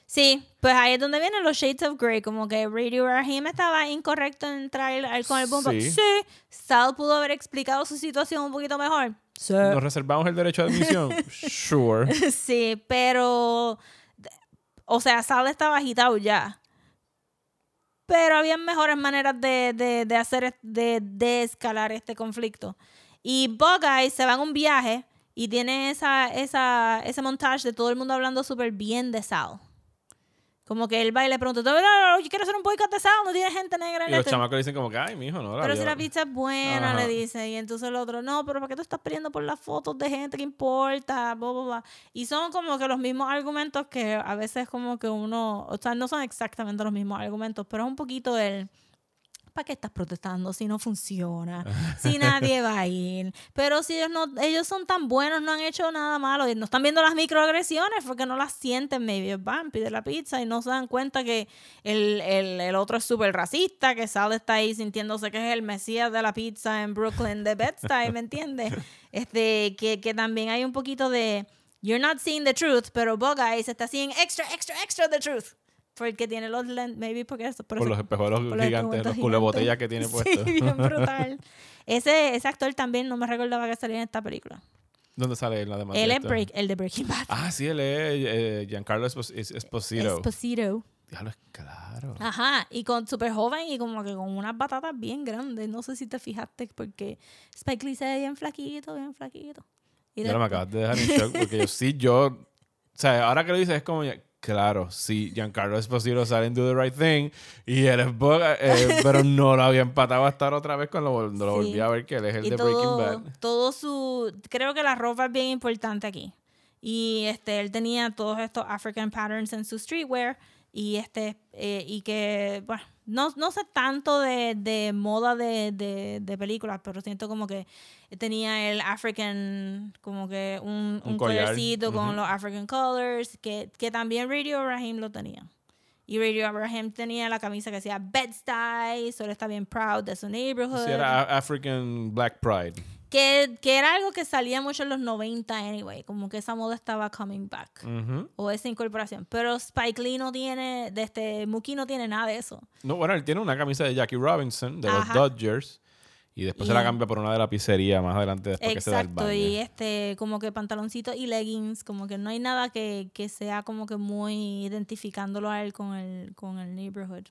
Sí, pues ahí es donde vienen los Shades of Grey, como que Radio Rahim estaba incorrecto en entrar con el bombo. Sí. Sí. Sal pudo haber explicado su situación un poquito mejor. ¿Nos reservamos el derecho de admisión? sure. sí, pero. O sea, Sal estaba agitado ya. Pero había mejores maneras de, de, de hacer, de, de escalar este conflicto. Y Bugeye se va en un viaje y tiene esa, esa, ese montaje de todo el mundo hablando súper bien de Sal. Como que él va y le pregunta, "No, no, no, yo quiero hacer un boicot de no tiene gente negra en Y los este". chamacos le dicen como que, ay, mijo, no la Pero si vio". la pizza es buena, Ajá. le dice. Y entonces el otro, no, pero ¿para qué tú estás pidiendo por las fotos de gente que importa? Bla, bla, bla. Y son como que los mismos argumentos que a veces como que uno, o sea, no son exactamente los mismos argumentos, pero es un poquito el... ¿Para qué estás protestando si no funciona? Si nadie va a ir. Pero si ellos no, ellos son tan buenos, no han hecho nada malo. Y no están viendo las microagresiones porque no las sienten. Maybe van, pide la pizza y no se dan cuenta que el, el, el otro es súper racista, que Sal está ahí sintiéndose que es el mesías de la pizza en Brooklyn de Bed-Stuy, ¿me entiendes? Este, que, que también hay un poquito de you're not seeing the truth, pero Bug Eyes está seeing extra, extra, extra the truth. Porque tiene los lentes, maybe porque eso. Por los espejuelos por los gigantes, los espejuelos culebotellas que tiene Sí, puestos. bien brutal. Ese, ese actor también no me recordaba que salía en esta película. ¿Dónde sale él además? Él es break, el de Breaking Bad. Ah, sí, él es eh, Giancarlo Espos- Es- Esposito. Esposito. Diablo, es claro. Ajá, y con súper joven y como que con unas batatas bien grandes. No sé si te fijaste porque Spike Lee se ve bien flaquito, bien flaquito. Y Ya me después- acabas de dejar en shock porque yo sí, yo. O sea, ahora que lo dices es como. Claro, sí, Giancarlo Esposito sale en Do the Right Thing y él es Boga, eh, pero no lo había empatado a estar otra vez cuando lo, lo volví Sí. a ver que él es el y de todo, Breaking Bad. todo su creo que la ropa es bien importante aquí y este él tenía todos estos African patterns en su streetwear y este eh, y que bueno no, no sé tanto de, de moda de, de, de películas pero siento como que tenía el African como que un, Un un, collar. collarcito con los African colors que, que también Radio Raheem lo tenía y Radio Abraham tenía la camisa que decía Bed-Stuy, solo está bien proud de su neighborhood. Sí, era African Black Pride. Que, que era algo que salía mucho en los 90 anyway, como que esa moda estaba coming back. O esa incorporación. Pero Spike Lee no tiene, de este, Mookie no tiene nada de eso. No, bueno, él tiene una camisa de Jackie Robinson, de Ajá. los Dodgers. Y después se la cambia por una de la pizzería más adelante después que se da el Exacto, baño. y este, como que pantaloncitos y leggings, como que no hay nada que, que sea como que muy identificándolo a él con el, con el neighborhood.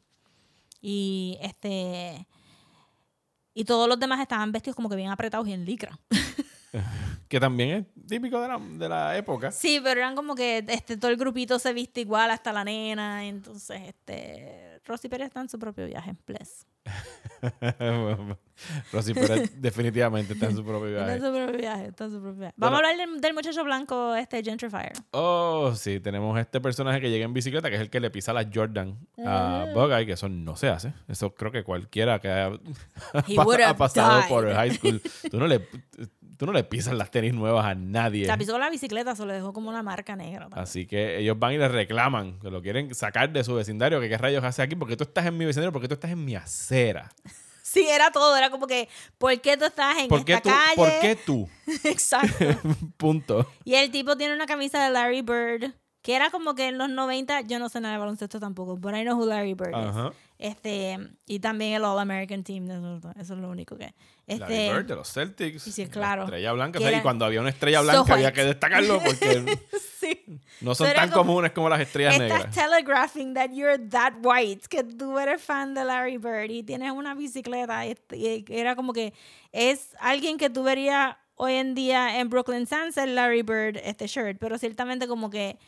Y este. Y todos los demás estaban vestidos como que bien apretados y en licra. Que también es típico de la, de la época. Sí, pero eran como que este, todo el grupito se viste igual hasta la nena. Entonces, este. Rosy Pérez está en su propio viaje, bless. Rosy Pérez definitivamente está en su propio Está en viaje. su propio viaje, está en su propio viaje. Vamos a hablar del, del muchacho blanco, este Gentrifier. Oh, sí, tenemos este personaje que llega en bicicleta, que es el que le pisa las Jordan a. Bugeye, que eso no se hace. Eso creo que cualquiera que ha, He ha pasado died. por high school, tú no, le, tú no le pisas las tenis nuevas a nadie. Se pisó con la bicicleta, se lo dejó como una marca negra. también. Así que ellos van y le reclaman, que lo quieren sacar de su vecindario, que qué rayos hace aquí, porque tú estás en mi vecindario, porque tú estás en mi acera. Sí, era todo. Era como que, ¿por qué tú estás en ¿Por qué esta tú? calle? ¿Por qué tú? Exacto. Punto. Y el tipo tiene una camisa de Larry Bird, que era como que en los 90, yo no sé nada de baloncesto tampoco, but I know who Larry Bird Ajá. is. Este, y también el All American Team, eso, eso es lo único que. Este, Larry Bird de los Celtics. Sí, sí, claro. Estrella blanca. Y cuando había una estrella So blanca había white. que destacarlo porque no son So tan como- comunes como las estrellas Estás negras. telegraphing that you're that white, que tú eres fan de Larry Bird y tienes una bicicleta. Y, y era como que es alguien que tú verías hoy en día en Brooklyn Sunset, Larry Bird, este shirt, pero ciertamente como que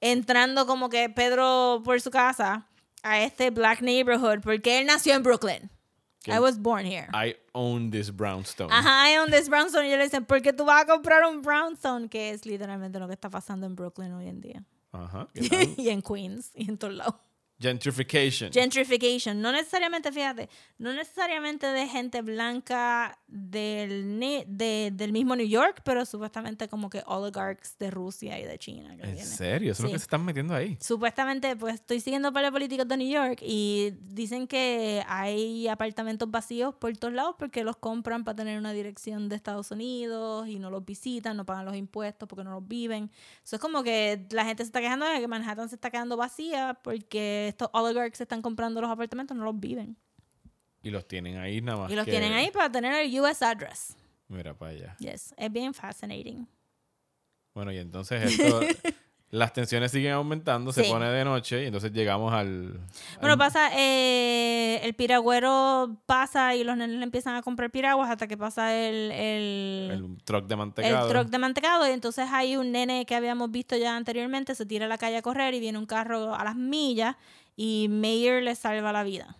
entrando como que Pedro por su casa a este black neighborhood, porque él nació en Brooklyn. I was born here. I own this brownstone. Ajá, I own this brownstone. Y ellos le dicen, ¿por qué tú vas a comprar un brownstone? Que es literalmente lo que está pasando en Brooklyn hoy en día. Ajá. y en Queens y en todos lados. Gentrification. Gentrification. No necesariamente, fíjate, no necesariamente de gente blanca del, de- del mismo New York, pero supuestamente como que oligarchs de Rusia y de China. que ¿En serio? Eso es lo que se están metiendo ahí. Supuestamente, pues estoy siguiendo para políticos de New York y dicen que hay apartamentos vacíos por todos lados porque los compran para tener una dirección de Estados Unidos y no los visitan, no pagan los impuestos porque no los viven. Eso es como que la gente se está quejando de que Manhattan se está quedando vacía porque estos oligarchs están comprando los apartamentos, no los viven. Y los tienen ahí nada más. Y los que- tienen ahí para tener el US address. Mira para allá. Yes, es bien fascinating. Bueno, y entonces esto. las tensiones siguen aumentando, se pone de noche y entonces llegamos al. Bueno, al- pasa, eh, el piragüero pasa y los nenes le empiezan a comprar piraguas hasta que pasa el, el, el truck de el mantecado. truck de mantecado. Y entonces hay un nene que habíamos visto ya anteriormente, se tira a la calle a correr y viene un carro a las millas y Mayer le salva la vida.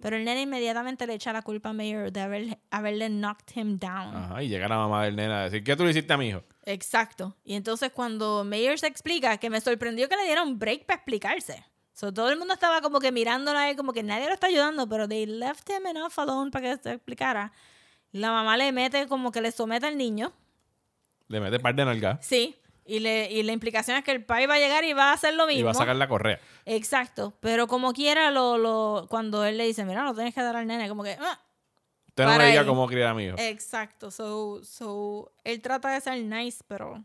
Pero el nene inmediatamente le echa la culpa a Mayer de haber, haberle knocked him down. Ajá, y llega la mamá del nena a decir, ¿qué tú le hiciste a mi hijo? Exacto. Y entonces cuando Mayer se explica, que me sorprendió que le dieron break para explicarse. So, todo el mundo estaba como que mirándolo a él, como que nadie lo está ayudando, pero they left him enough alone para que se explicara. La mamá le mete como que le somete al niño. Le mete par de nalga Sí. Y, le, y la implicación es que el pai va a llegar y va a hacer lo mismo. y va a sacar la correa. Exacto. Pero como quiera, lo, lo, cuando él le dice, mira, no tienes que dar al nene, como que... "Ah". Usted no me diga cómo criar a mi hijo. Exacto. So, so, él trata de ser nice, pero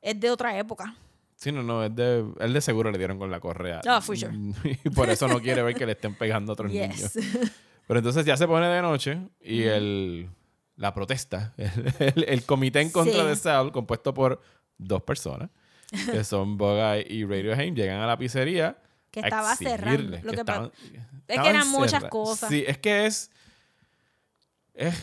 es de otra época. Sí, no, no, es de, él de seguro le dieron con la correa. Ah, for sure. Y por eso no quiere ver que le estén pegando a otros Yes. niños. Pero entonces ya se pone de noche y el, la protesta, el, el- el comité en contra Sí. de Sal, compuesto por dos personas, que son Boga y Radiohead, llegan a la pizzería. Que estaba. Lo que estaban- es que eran muchas cosas. Sí, es que es, es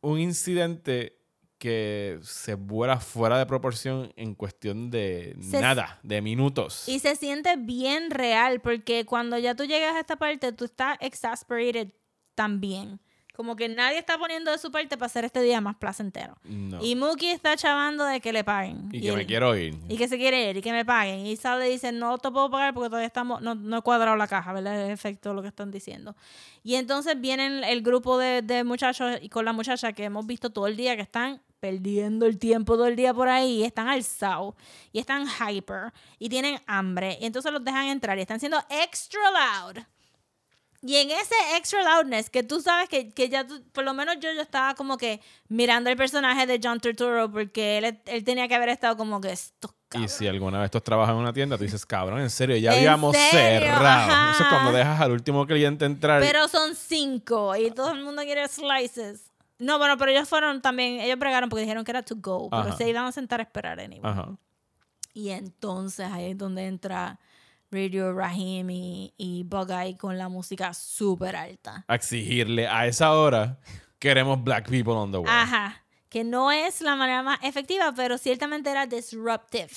un incidente que se vuela fuera de proporción en cuestión de Se- nada, de minutos. Y se siente bien real porque cuando ya tú llegas a esta parte, tú estás exasperated también. Como que nadie está poniendo de su parte para hacer este día más placentero. No. Y Mookie está chavando de que le paguen. Y que me quiero ir. Y que se quiere ir y que me paguen. Y Sal le dice, no te puedo pagar porque todavía estamos, no, no he cuadrado la caja, ¿verdad? Es efecto lo que están diciendo. Y entonces vienen el grupo de, de muchachos y con la muchacha que hemos visto todo el día que están perdiendo el tiempo todo el día por ahí, y están alzados y están hyper y tienen hambre y entonces los dejan entrar y están siendo extra loud. Y en ese extra loudness, que tú sabes que, que ya, tú- por lo menos yo, yo estaba como que mirando el personaje de John Turturro porque él, él tenía que haber estado como que esto Y si alguna vez tú trabajas en una tienda, tú dices, cabrón, en serio, ya ¿En habíamos serio? cerrado. Ajá. Eso es cuando dejas al último cliente entrar. Pero son cinco y todo el mundo quiere slices. No, bueno, pero ellos fueron también, ellos bregaron porque dijeron que era to go, pero Ajá. se iban a sentar a esperar anyway. Ajá. Y entonces ahí es donde entra Radio Rahim y, y Bug Eye con la música súper alta. A exigirle a esa hora, queremos black people on the wall. Ajá. Que no es la manera más efectiva, pero ciertamente era disruptive,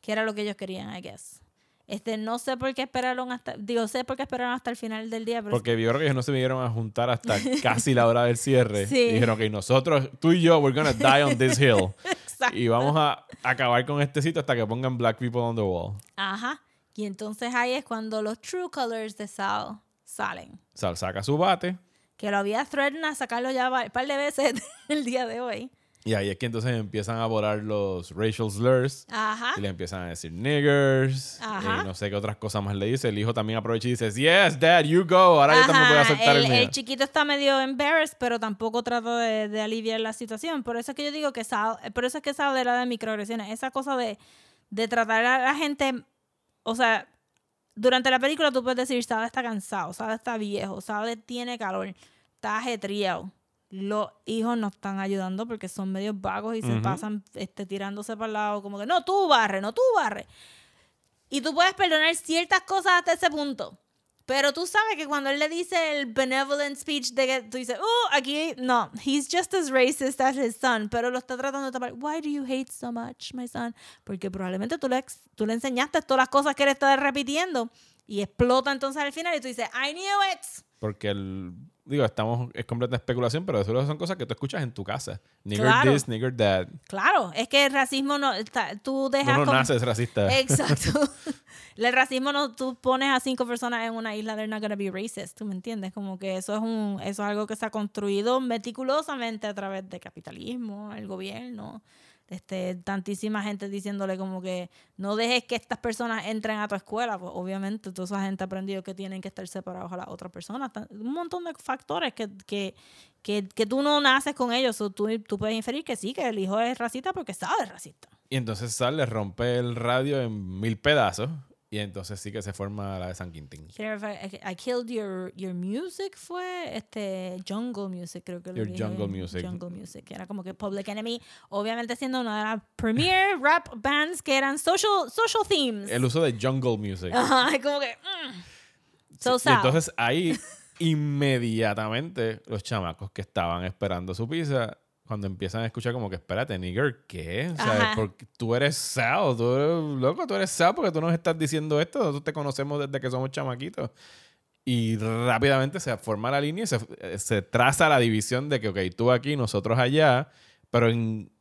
que era lo que ellos querían, I guess. Este, no sé por qué esperaron hasta, digo, sé por qué esperaron hasta el final del día, pero Porque yo creo que ellos no se vinieron a juntar hasta casi la hora del cierre. Sí. Y dijeron que nosotros, tú y yo, we're gonna die on this hill. y vamos a acabar con este sitio hasta que pongan black people on the wall. Ajá. Y entonces ahí es cuando los true colors de Sal salen. Sal saca su bate. Que lo había threatened a sacarlo ya un par de veces el día de hoy. Y ahí es que entonces empiezan a volar los racial slurs. Ajá. Y le empiezan a decir niggers. Ajá. Y no sé qué otras cosas más le dice. El hijo también aprovecha y dice, yes, dad, you go. Ahora yo también voy a aceptar el, el, mío. el chiquito está medio embarrassed, pero tampoco trata de, de aliviar la situación. Por eso es que yo digo que Sal, por eso es que Sal era de microagresiones. Esa cosa de, de tratar a la gente, o sea, durante la película tú puedes decir, Sal está cansado, Sal está viejo, Sal tiene calor, está ajetreado. Los hijos no están ayudando porque son medio vagos y se pasan este, tirándose para el lado, como que no, tú barre, no, tú barre. Y tú puedes perdonar ciertas cosas hasta ese punto. Pero tú sabes que cuando él le dice el benevolent speech de que tú dices, oh, aquí no, he's just as racist as his son, pero lo está tratando de tapar. Why do you hate so much, my son? Porque probablemente tú le, tú le enseñaste todas las cosas que él está repitiendo y explota entonces al final y tú dices, I knew it. Porque el, digo, estamos, es completa especulación, pero eso son cosas que tú escuchas en tu casa. Nigger Claro. this, nigger that. Claro, es que el racismo no, está- tú dejas No, naces racista. Exacto. el racismo no, tú pones a cinco personas en una isla, they're not gonna be racist, ¿tú me entiendes? Como que eso es un, eso es algo que se ha construido meticulosamente a través de capitalismo, el gobierno, este, tantísima gente diciéndole como que no dejes que estas personas entren a tu escuela, pues obviamente toda esa gente ha aprendido que tienen que estar separados a las otras personas, un montón de factores que, que, que, que tú no naces con ellos, o tú, tú puedes inferir que sí, que el hijo es racista porque sabe racista. Y entonces Sal le rompe el radio en mil pedazos. Y entonces sí que se forma la de San Quintín. I, I killed your, your music fue este Jungle Music, creo que lo Your dije Jungle. Music. Jungle Music, que era como que Public Enemy, obviamente siendo una de las premier rap bands que eran social, social themes. El uso de jungle music. Ajá, como que. mm. So Y sad. entonces ahí inmediatamente los chamacos que estaban esperando su pizza, cuando empiezan a escuchar como que, espérate, nigger, ¿qué? O sea, Ajá. porque tú eres Sal, tú eres, loco, tú eres Sal porque tú nos estás diciendo esto, nosotros te conocemos desde que somos chamaquitos. Y rápidamente se forma la línea y se, se traza la división de que, ok, tú aquí, nosotros allá, pero en,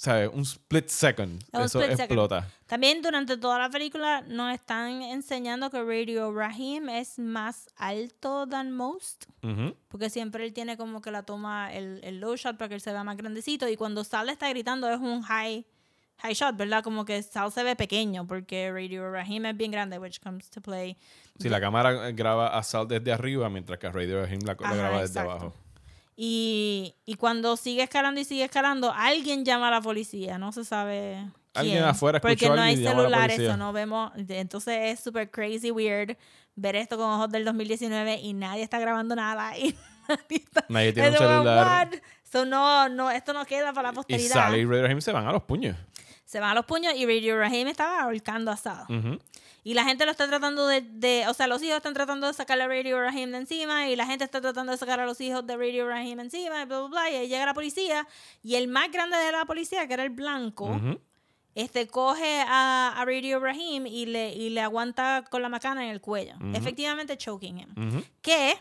¿sabes? Un split second. Un eso split second. explota. También durante toda la película nos están enseñando que Radio Rahim es más alto than most. Porque siempre él tiene como que la toma el, el low shot para que él se vea más grandecito. Y cuando Sal está gritando es un high, high shot, ¿verdad? Como que Sal se ve pequeño porque Radio Rahim es bien grande, which comes to play. Si la cámara graba a Sal desde arriba, mientras que Radio Rahim la, graba desde exacto. abajo. Y, y cuando sigue escalando y sigue escalando, alguien llama a la policía. No se sabe. Alguien quién, afuera escuchó Porque no hay alguien y celulares, no vemos. Entonces es súper crazy, weird ver esto con ojos del 2019 y nadie está grabando nada. Y Nadie tiene un celular. So, no, no, esto no queda para la Y posteridad. Y Radio Rahim se van a los puños. Se van a los puños y Radio Rahim estaba ahorcando a Sal. Ujú. Y la gente lo está tratando de, de- O sea, los hijos están tratando de sacar a Radio Rahim de encima. Y la gente está tratando de sacar a los hijos de Radio Rahim encima. Y bla, bla, bla. Y ahí llega la policía. Y el más grande de la policía, que era el blanco, Ujú. este coge a, a Radio Rahim y le, y le aguanta con la macana en el cuello. Ujú. Efectivamente, choking him. Que,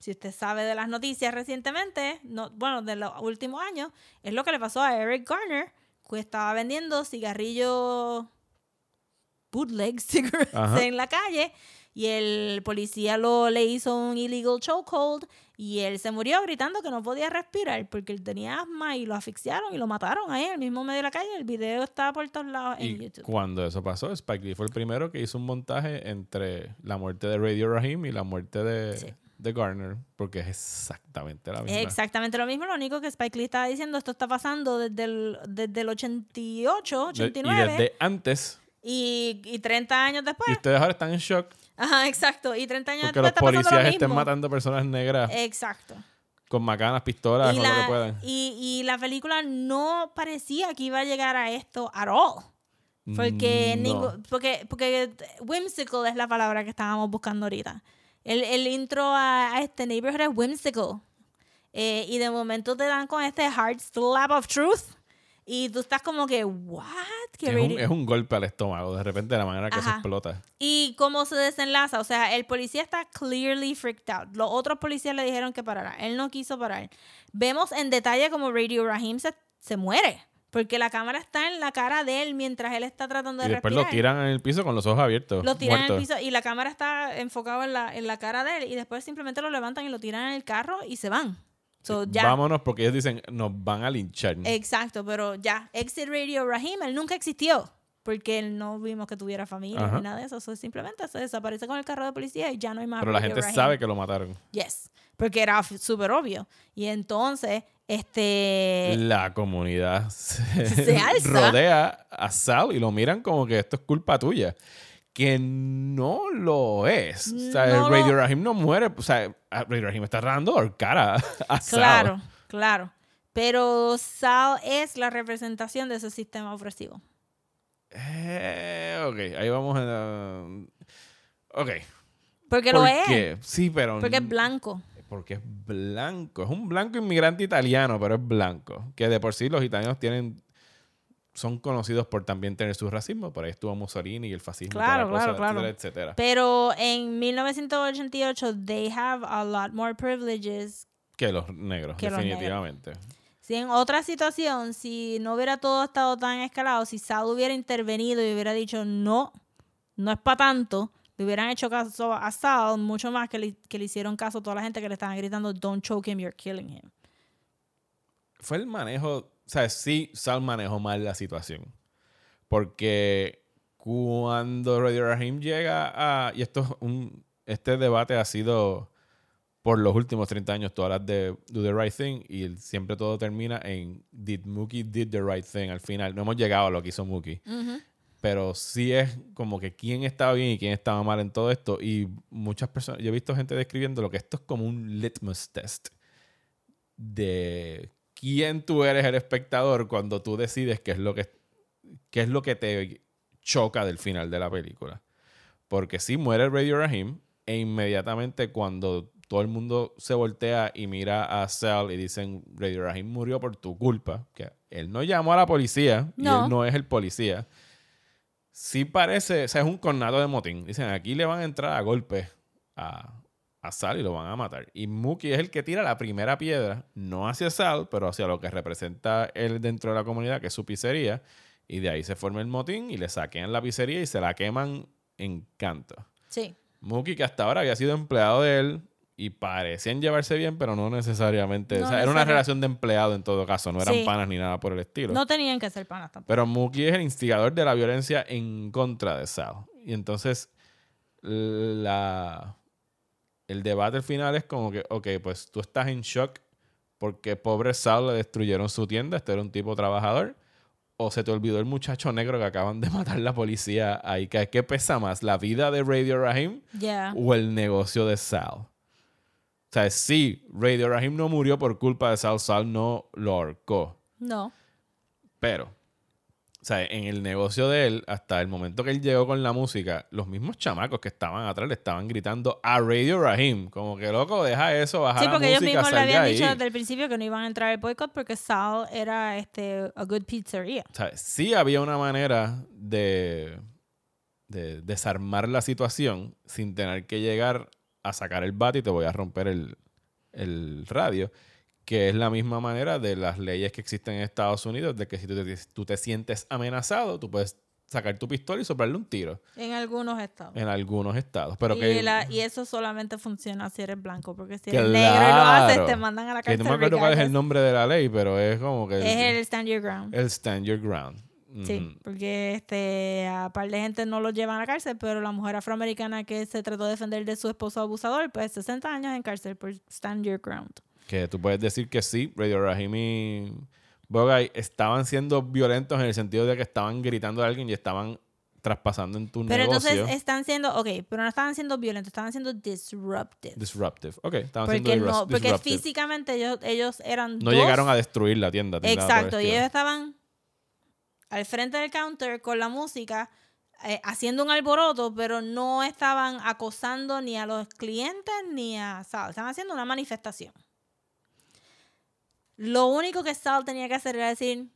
si usted sabe de las noticias recientemente, no, bueno, de los últimos años, es lo que le pasó a Eric Garner, estaba vendiendo cigarrillos bootleg cigarettes Ajá. en la calle y el policía lo, le hizo un illegal chokehold y él se murió gritando que no podía respirar porque él tenía asma y lo asfixiaron y lo mataron ahí en el mismo medio de la calle. El video está por todos lados en Y YouTube. cuando eso pasó, Spike Lee fue el primero que hizo un montaje entre la muerte de Radio Rahim y la muerte de, de Garner, porque es exactamente la misma. Es exactamente lo mismo, lo único que Spike Lee estaba diciendo, esto está pasando desde el, desde el 88, De- 89 Y desde antes, y, y 30 años y después. ustedes ahora están en shock Ajá, exacto. Y 30 años porque después los está pasando policías lo estén matando personas negras Exacto. con macanas, pistolas, Y lo que puedan. y, y la película no parecía que iba a llegar a esto at all. Porque, no. porque, porque whimsical es la palabra que estábamos buscando ahorita. El, el intro a, a este neighborhood es whimsical. Eh, y de momento te dan con este hard slap of truth. Y tú estás como que, ¿what? ¿Qué Es un, es un golpe al estómago, de repente, de la manera que Ajá. explota. Y cómo se desenlaza. O sea, el policía está clearly freaked out. Los otros policías le dijeron que parara. Él no quiso parar. Vemos en detalle como Radio Rahim se, se muere. Porque la cámara está en la cara de él mientras él está tratando de Y después respirar. lo tiran en el piso con los ojos abiertos. Lo tiran en el piso y la cámara está enfocada en la, en la cara de él. Y después simplemente lo levantan y lo tiran en el carro y se van. So, ya. Vámonos porque ellos dicen, nos van a linchar. Exacto, pero ya. Exit Radio Rahim, él nunca existió. Porque él no vimos que tuviera familia Ajá. ni nada de eso. So, simplemente se desaparece con el carro de policía y ya no hay más Pero la gente Rahim. sabe que lo mataron. Yes. Porque era súper obvio. Y entonces, este. La comunidad se, Se alza. rodea a Sal y lo miran como que esto es culpa tuya. Que no lo es. O sea, No Radio lo- Rahim no muere. O sea, Radio Rahim está dando cara a Sal. Claro, claro. Pero Sal es la representación de ese sistema opresivo. Eh, ok, ahí vamos a... Ok. Porque ¿Por lo es. qué? Sí, pero... Porque es blanco. Porque es blanco. Es un blanco inmigrante italiano, pero es blanco. Que de por sí los italianos tienen... Son conocidos por también tener su racismo. Por ahí estuvo Mussolini y el fascismo. y toda la Claro, claro, cosa, claro. etcétera, etcétera. Pero en 1988, they have a lot more privileges Que los negros, Que los negros. definitivamente. Si en otra situación, si no hubiera todo estado tan escalado, si Sal hubiera intervenido y hubiera dicho no, no es para tanto, le hubieran hecho caso a Sal mucho más que le, que le hicieron caso a toda la gente que le estaban gritando don't choke him, you're killing him. Fue el manejo... O sea, sí, Sal manejó mal la situación. Porque cuando Radio Rahim llega a... Y esto es un... Este debate ha sido por los últimos 30 años, tú hablas de Do the Right Thing y siempre todo termina en Did Mookie did the right thing al final. No hemos llegado a lo que hizo Mookie. Pero sí es como que quién estaba bien y quién estaba mal en todo esto. Y muchas personas, yo he visto gente describiendo lo que esto es como un litmus test de quién tú eres el espectador cuando tú decides qué es lo que, qué es lo que te choca del final de la película. Porque si muere Radio Rahim e inmediatamente cuando todo el mundo se voltea y mira a Sal y dicen Radio Rahim murió por tu culpa, que él no llamó a la policía y No. él no es el policía. Sí parece, o sea, es un cornato de motín. Dicen, aquí le van a entrar a golpes a, a Sal y lo van a matar. Y Mookie es el que tira la primera piedra, no hacia Sal, pero hacia lo que representa él dentro de la comunidad, que es su pizzería. Y de ahí se forma el motín y le saquean la pizzería y se la queman en canto. Sí. Mookie, que hasta ahora había sido empleado de él y parecían llevarse bien, pero no necesariamente. No o sea, era una relación de empleado en todo caso, no eran Sí. panas ni nada por el estilo. No tenían que ser panas tampoco. Pero Mookie es el instigador de la violencia en contra de Sal. Y entonces la, el debate al final es como que, ok, pues tú estás en shock porque pobre Sal le destruyeron su tienda, este era un tipo trabajador, o se te olvidó el muchacho negro que acaban de matar la policía ahí. ¿Qué, pesa más, la vida de Radio Rahim o el negocio de Sal? O sea, sí, Radio Rahim no murió por culpa de Sal, Sal no lo ahorcó. No. Pero o sea, en el negocio de él, hasta el momento que él llegó con la música, los mismos chamacos que estaban atrás le estaban gritando a Radio Rahim. Como que loco, deja eso, baja Sí, la porque ellos música, mismos le habían ahí. dicho desde el principio que no iban a entrar al boicot porque Sal era este a good pizzeria. O sea, sí había una manera de, de desarmar la situación sin tener que llegar a sacar el bate y te voy a romper el, el radio, que es la misma manera de las leyes que existen en Estados Unidos, de que si tú te, tú te sientes amenazado, tú puedes sacar tu pistola y soplarle un tiro En algunos estados. en algunos estados. Pero y, que, la- y eso solamente funciona si eres blanco, porque si eres negro y lo haces, Claro. te mandan a la que cárcel. no me acuerdo cuál es el nombre de la ley, pero es como que... Es el stand your ground. el stand your ground. Sí, porque este, a par de gente no lo llevan a la cárcel, pero la mujer afroamericana que se trató de defender de su esposo abusador, pues 60 años en cárcel por stand your ground. Que tú puedes decir que sí, Radio Rahim y Bogay estaban siendo violentos en el sentido de que estaban gritando a alguien y estaban traspasando en tu Pero negocio. entonces están siendo, ok, pero no estaban siendo violentos, estaban siendo disruptive. Disruptive. Ok, estaban Porque, siendo no, disrupt- porque disruptive. físicamente ellos, ellos eran No dos- llegaron a destruir la tienda. el Exacto, y ellos estaban al frente del counter con la música, eh, haciendo un alboroto, pero no estaban acosando ni a los clientes ni a Sal. Estaban haciendo una manifestación. Lo único que Sal tenía que hacer era decir,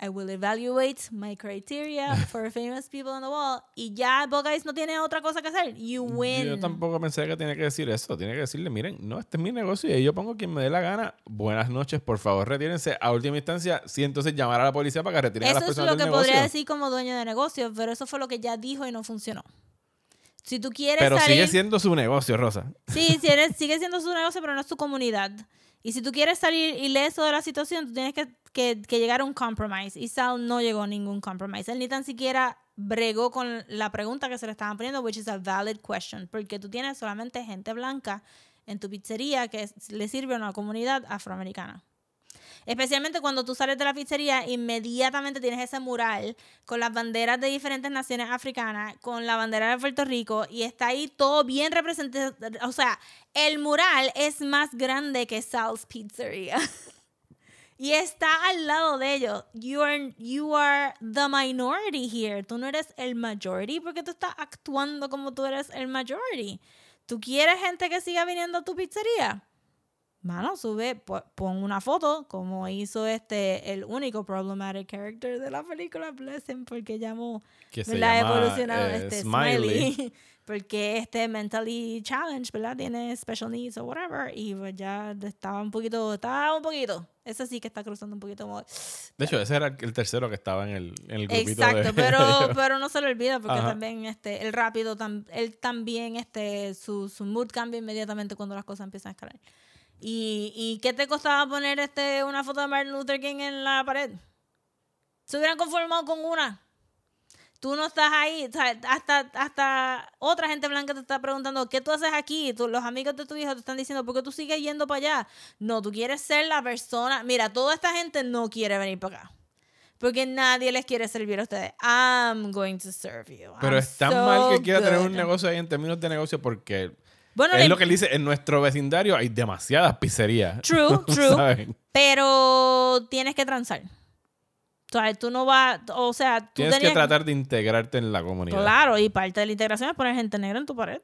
I will evaluate my criteria for famous people on the wall. Y ya Bogais no tiene otra cosa que hacer. You win. Yo tampoco pensé que tenía que decir eso. Tiene que decirle, miren, no, este es mi negocio y yo pongo quien me dé la gana. Buenas noches, por favor, retírense. A última instancia, sí, entonces llamar a la policía para que retiren a Eso las es personas lo que del podría negocio. decir como dueño de negocio, pero eso fue lo que ya dijo y no funcionó. Si tú quieres Pero salir, sigue siendo su negocio, Rosa. sí, si sigue siendo su negocio, pero no es tu comunidad. Y si tú quieres salir ileso de la situación, tú tienes que, que- llegar a un compromise. Y Sal no llegó a ningún compromise. Él ni tan siquiera bregó con la pregunta que se le estaban poniendo, which is a valid question, porque tú tienes solamente gente blanca en tu pizzería que le sirve a una comunidad afroamericana. Especialmente cuando tú sales de la pizzería, inmediatamente tienes ese mural con las banderas de diferentes naciones africanas, con la bandera de Puerto Rico, y está ahí todo bien representado. O sea, el mural es más grande que Sal's Pizzeria. y está al lado de ellos. You are, you are the minority here. Tú no eres el majority porque tú estás actuando como tú eres el majority. ¿Tú quieres gente que siga viniendo a tu pizzería? Mano, sube, po- pon una foto, como hizo este, el único problematic character de la película, bless him, porque llamó, Que se llama, Evolucionado, eh, este, Smiley. Smiley. porque este mentally challenged, ¿verdad? Tiene special needs o whatever, y pues ya estaba un poquito, estaba un poquito, ese sí que está cruzando un poquito como... De hecho, ese era el tercero que estaba en el, en el grupito Exacto, de- pero, pero no se lo olvida porque Ajá. también este, el rápido, tam- él también, este, su, su mood cambia inmediatamente cuando las cosas empiezan a escalar. ¿Y, ¿Y qué te costaba poner este, una foto de Martin Luther King en la pared? Se hubieran conformado con una. Tú no estás ahí, hasta, hasta otra gente blanca te está preguntando, ¿qué tú haces aquí? Tú- los amigos de tu hijo te están diciendo, ¿por qué tú sigues yendo para allá? No, tú quieres ser la persona. Mira, toda esta gente no quiere venir para acá. Porque nadie les quiere servir a ustedes. I'm going to serve you. Pero I'm es tan so mal que quiera tener un negocio ahí en términos de negocio porque Bueno, es le- lo que él dice, en nuestro vecindario hay demasiadas pizzerías. True, true. ¿Saben? Pero tienes que transar. O sea, tú no vas, o sea, tú Tienes que tratar de integrarte en la comunidad. Claro, y parte de la integración es poner gente negra en tu pared.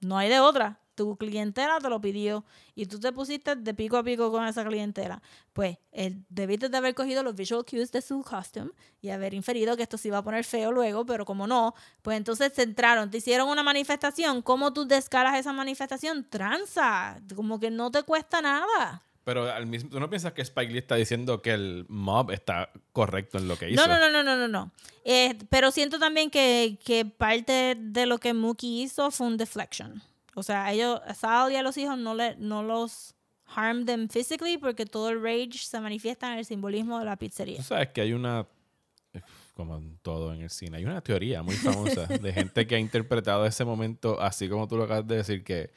No hay de otra. Tu clientela te lo pidió y tú te pusiste de pico a pico con esa clientela. Pues eh, debiste de haber cogido los visual cues de su costume y haber inferido que esto se iba a poner feo luego, pero como no, pues entonces se entraron, te hicieron una manifestación. ¿Cómo tú descaras esa manifestación? Tranza. Como que no te cuesta nada. Pero al mismo, tú no piensas que Spike Lee está diciendo que el mob está correcto en lo que hizo. No, no, no, no, no, no, no. Eh, pero siento también que, que parte de lo que Mookie hizo fue un deflection. O sea, ellos, a Sal y a los hijos no, le, no los harm them physically porque todo el rage se manifiesta en el simbolismo de la pizzería. Tú sabes que hay una, como en todo en el cine, hay una teoría muy famosa de gente que ha interpretado ese momento así como tú lo acabas de decir, que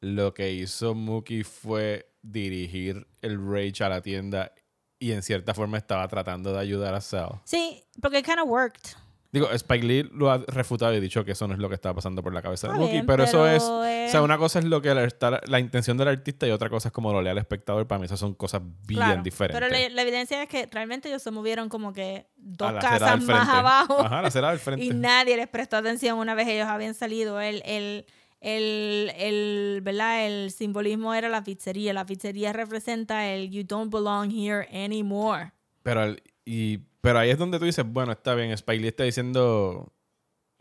lo que hizo Mookie fue dirigir el rage a la tienda y en cierta forma estaba tratando de ayudar a Sal. Sí, porque it kind of worked. Digo, Spike Lee lo ha refutado y dicho que eso no es lo que está pasando por la cabeza de Mookie, bien, pero, eso pero es... O es- sea, una cosa es lo que la, está- la intención del artista y otra cosa es como lo lea el espectador. Para mí esas son cosas bien Claro, diferentes. Pero la, la evidencia es que realmente ellos se movieron como que dos la casas más abajo. Ajá, la del frente. Y nadie les prestó atención una vez ellos habían salido. El, el, el, el, ¿verdad? el simbolismo era la pizzería. La pizzería representa el you don't belong here anymore. Pero, el- y, pero ahí es donde tú dices, bueno, está bien, Spike Lee está diciendo,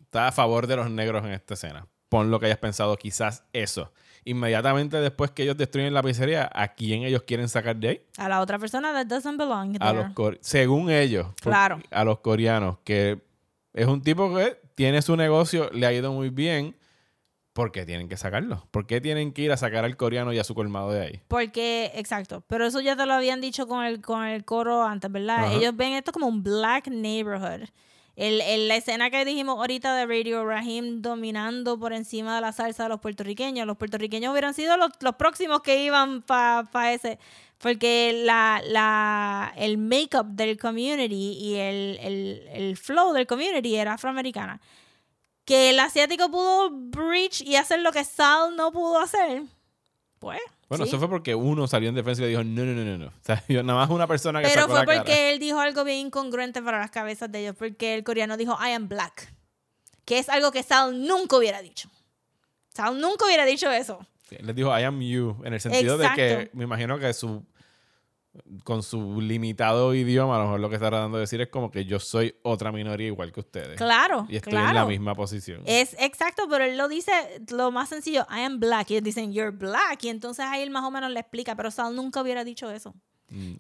está a favor de los negros en esta escena. Pon lo que hayas pensado, quizás eso. Inmediatamente después que ellos destruyen la pizzería, ¿a quién ellos quieren sacar de ahí? A la otra persona that doesn't belong A los según ellos, Claro. a los coreanos, que es un tipo que tiene su negocio, le ha ido muy bien, ¿por qué tienen que sacarlo? ¿Por qué tienen que ir a sacar al coreano y a su colmado de ahí? Porque, exacto, pero eso ya te lo habían dicho con el, con el coro antes, ¿verdad? Ajá. Ellos ven esto como un black neighborhood. El, el- la escena que dijimos ahorita de Radio Rahim dominando por encima de la salsa de los puertorriqueños, los puertorriqueños hubieran sido los, los próximos que iban para ese, porque la, la, el make-up del community y el, el, el flow del community era afroamericana. Que el asiático pudo breach y hacer lo que Sal no pudo hacer, pues Bueno, Sí. eso fue porque uno salió en defensa y le dijo, no, no, no, no, no. O sea, yo nada más una persona que Pero sacó fue la cara. porque él dijo algo bien incongruente para las cabezas de ellos, porque el coreano dijo, I am black, que es algo que Sal nunca hubiera dicho. Sal nunca hubiera dicho eso. Les dijo, I am you, en el sentido de que Exacto. me imagino que su con su limitado idioma, a lo mejor lo que está tratando de decir es como que yo soy otra minoría igual que ustedes. Claro, Y estoy en la misma posición. Es exacto, pero él lo dice lo más sencillo, I am black, y ellos dicen, you're black, y entonces ahí él más o menos le explica, pero Sal nunca hubiera dicho eso. Mm.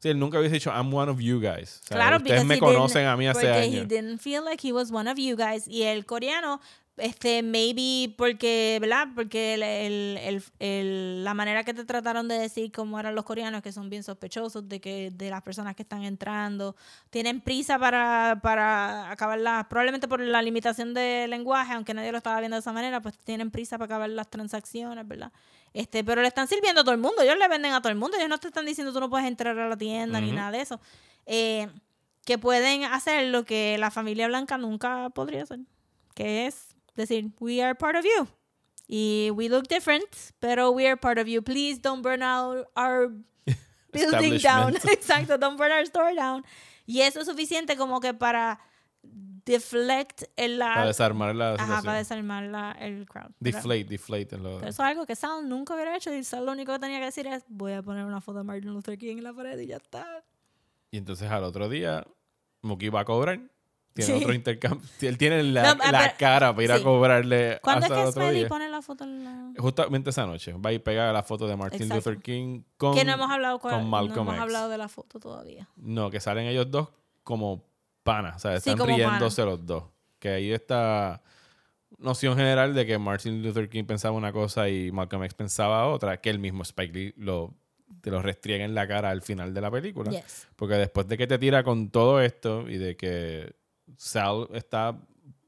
Sí, él nunca hubiese dicho, I'm one of you guys. O sea, Claro, ustedes me conocen a mí hace porque años. he didn't feel like he was one of you guys. Y el coreano, este, maybe porque, ¿verdad? Porque el, el- el- la manera que te trataron de decir cómo eran los coreanos, que son bien sospechosos de que de las personas que están entrando, tienen prisa para, para acabarlas, probablemente por la limitación de lenguaje, aunque nadie lo estaba viendo de esa manera, pues tienen prisa para acabar las transacciones, ¿verdad? Este, pero le están sirviendo a todo el mundo, ellos le venden a todo el mundo, ellos no te están diciendo tú no puedes entrar a la tienda ni nada de eso. Eh, que pueden hacer lo que la familia blanca nunca podría hacer, que es decir, we are part of you. Y we look different, pero we are part of you. Please don't burn out our building down. Exacto, don't burn our store down. Y eso es suficiente como que para deflect el la... Para desarmar la Ajá, situación. para desarmar la, el crowd. ¿verdad? Deflate, deflate. en lo- Pero eso es algo que Sal nunca hubiera hecho y Sal lo único que tenía que decir es voy a poner una foto de Martin Luther King en la pared y ya está. Y entonces al otro día, Mookie va a cobrar. Tiene Sí. otro intercambio. Él tiene la, No, ah, la pero- cara para ir a cobrarle ¿Cuándo hasta es que día. pone la foto en la... Justamente esa noche. Va y pega la foto de Martin Exacto. Luther King con, que no hemos hablado con, con no Malcolm hemos X. hablado de la foto todavía. No, que salen ellos dos como panas. O sea, están riéndose los dos. Que ahí está noción general de que Martin Luther King pensaba una cosa y Malcolm X pensaba otra, que el mismo Spike Lee lo, te lo restriega en la cara al final de la película. Yes. Porque después de que te tira con todo esto y de que Sal está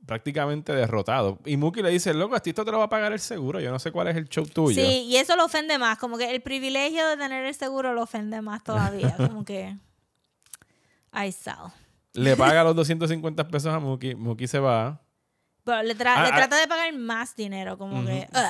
prácticamente derrotado. Y Mookie le dice, loco, a ti esto te lo va a pagar el seguro. Yo no sé cuál es el show tuyo. Sí, y eso lo ofende más. Como que el privilegio de tener el seguro lo ofende más todavía. como que. Ay, Sal. Le paga los 250 pesos a Mookie. Mookie se va. Pero le, tra- Ah, le ah. trata de pagar más dinero. Como que. "Ugh,